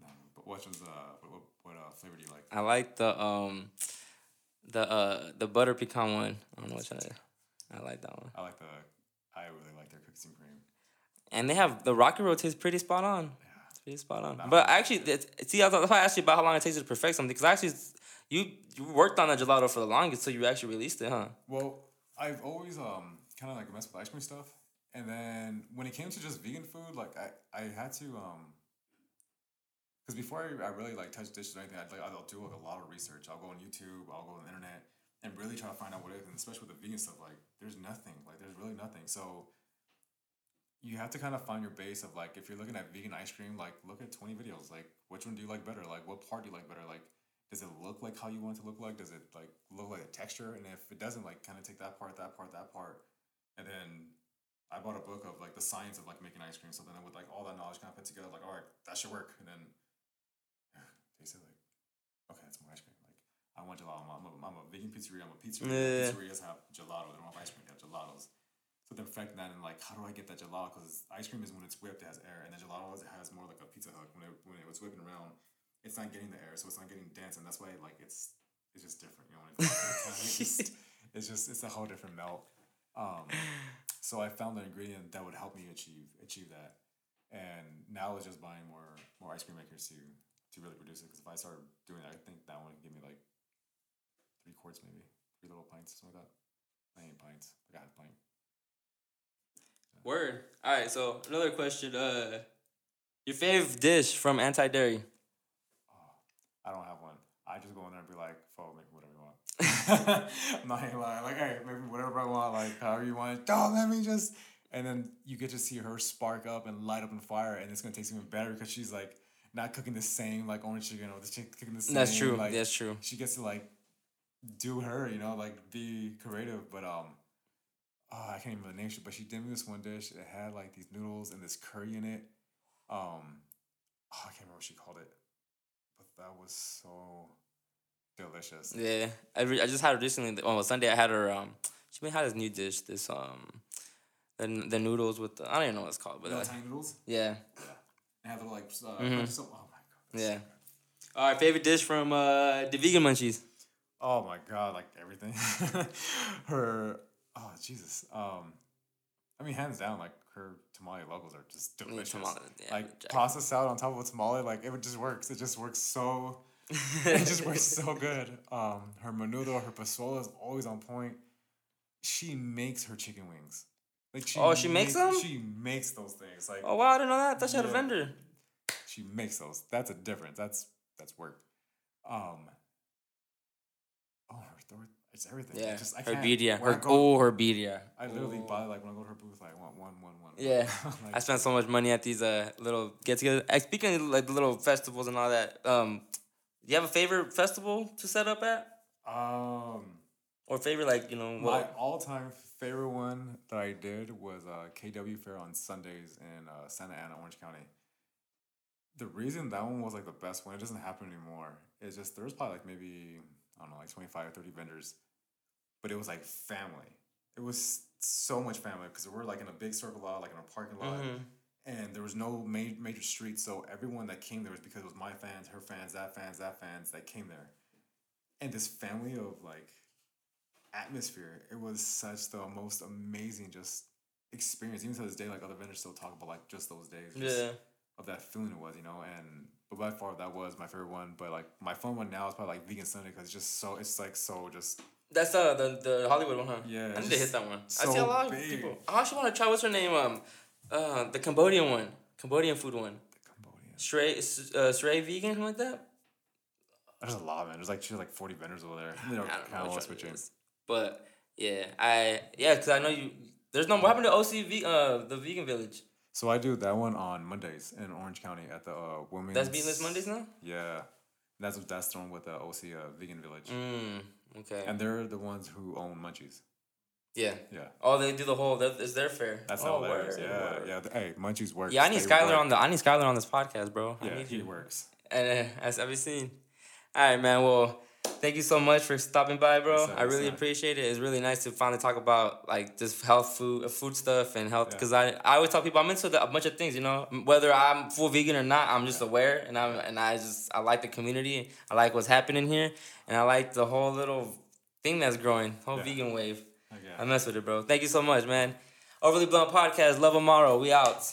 no, but what was uh what what, what uh, flavor do you like? I like the um, the uh the butter pecan one. I don't know which one. I like that one. I like the. I really like their cookies and cream. And they have the Rocky Road tastes pretty spot on. Yeah. It's pretty spot on. But actually, see, I thought I asked you about how long it takes you to perfect something because actually, you you worked on the gelato for the longest, so you actually released it, huh? Well, I've always um kind of like messed with ice cream stuff, and then when it came to just vegan food, like I I had to um. Because before I, I really like touch dishes or anything, I'd like I'll do like a lot of research. I'll go on YouTube, I'll go on the internet, and really try to find out what it is. And especially with the vegan stuff, like there's nothing, like there's really nothing. So you have to kind of find your base of like if you're looking at vegan ice cream, like look at twenty videos. Like which one do you like better? Like what part do you like better? Like does it look like how you want it to look like? Does it like look like a texture? And if it doesn't, like kind of take that part, that part, that part, and then I bought a book of like the science of like making ice cream. So then with like all that knowledge kind of put together, like all right, that should work. And then okay, that's more ice cream. Like I want gelato. I'm a, I'm a vegan pizzeria. I'm a pizzeria. Yeah. Pizzerias have gelato. They don't have ice cream. They have gelatos. So then perfecting that and like, how do I get that gelato? Because ice cream is when it's whipped, it has air, and the gelato it has more like a pizza hook. When it when it was whipping around, it's not getting the air, so it's not getting dense, and that's why like it's it's just different. You know, when it's, it's, just, it's just it's a whole different melt. Um, so I found an ingredient that would help me achieve achieve that, and now it's just buying more more ice cream makers to to really produce it. Because if I start doing that, I think that one can give me like three quarts, maybe three little pints, something like that. I ain't pints, like a half pint. Word. All right. So another question. Uh, your favorite dish from Anti Dairy? I don't have one. I just go in there and be like, "Fuck, make me whatever you want." I'm not gonna lie. Like, hey, make me whatever I want. Like, however you want. Don't let me just and then you get to see her spark up and light up in fire, and it's gonna taste even better because she's like not cooking the same like orange chicken or the chicken cooking the same. That's true. Like, That's true. She gets to like do her, you know, like be creative, but um. Oh, I can't even name it, but she did me this one dish. It had like these noodles and this curry in it. Um, oh, I can't remember what she called it, but that was so delicious. Yeah, I, re- I just had her recently. On Sunday, I had her. Um, she made had this new dish. This um, the the noodles with the, I don't even know what it's called, but Little uh, tiny noodles. yeah, Have little like uh, Mhm. so, oh my god. Yeah. so. All right, favorite dish from uh the vegan munchies. Oh my god, like everything. her oh Jesus. Um I mean hands down, like her tamale logos are just Mm, delicious. tamale, yeah, like pasta salad on top of a tamale, like it just works. It just works so it just works so good. Um her menudo, her pozole is always on point. She makes her chicken wings. Like she Oh, she makes them? She makes those things. Like Oh wow, I didn't know that. I thought she had a vendor. she makes those. That's a difference. That's that's work. Um. Oh, her. It's everything. I Yeah, just, I her can't- birria. when I Her go- oh. I literally Oh. buy like when I go to her booth, I want one, one, one. Yeah, Like, I spent so much money at these uh little get together. Speaking of like the little festivals and all that, um, do you have a favorite festival to set up at, Um, or favorite like you know my what? all-time favorite one that I did was uh, KW Fair on Sundays in uh, Santa Ana, Orange County. The reason that one was like the best one, it doesn't happen anymore. It's just there was probably like maybe I don't know, like twenty five or thirty vendors, but it was like family. It was so much family because we were like in a big circle lot, like in a parking lot, Mhm. and there was no ma- major streets. So everyone that came there was because it was my fans, her fans, that fans, that fans that came there, and this family of like atmosphere. It was such the most amazing just experience. Even to this day, like other vendors still talk about like just those days. Just Yeah. Of that feeling it was, you know, and but by far that was my favorite one. But like my fun one now is probably like Vegan Sunday because it's just so it's like so just That's uh the the Hollywood one, huh? Yeah, I need to hit that one. I see a lot of big. people. I actually want to try. What's her name? Um, uh, the Cambodian one, Cambodian food one. the Cambodian. Stray, uh, Stray vegan, something like that. There's a lot, of man. There's like she's like forty vendors over there. They I don't don't know kind of which want to one switch it in. is. But yeah, I yeah, cause I know you. There's no. What happened to OCV uh, the vegan village. So I do that one on Mondays in Orange County at the uh, women's. That's Meatless Mondays now. Yeah, that's that's thrown with the OC uh, Vegan Village, Mm, okay. and they're the ones who own Munchies. yeah. Yeah. Oh, they do the whole. That is their fair. That's oh, hilarious. word, Yeah, word. yeah. Hey, Munchies works. Yeah, I need They Skylar work. on the. I need Skylar on this podcast, bro. I Yeah, need he you. works. And uh, as I've seen. All right, man. Well, thank you so much for stopping by, bro. I really appreciate it. It's really nice to finally talk about like just health, food, uh, food stuff, and health. Yeah. Because I, I always tell people I'm into the, a bunch of things. You know, whether I'm full vegan or not, I'm just aware, and I'm and I just I like the community. I like what's happening here, and I like the whole little thing that's growing, whole Yeah. vegan wave. Okay. I mess with it, bro. Thank you so much, man. Overly Blunt Podcast, Love Amaro. We out.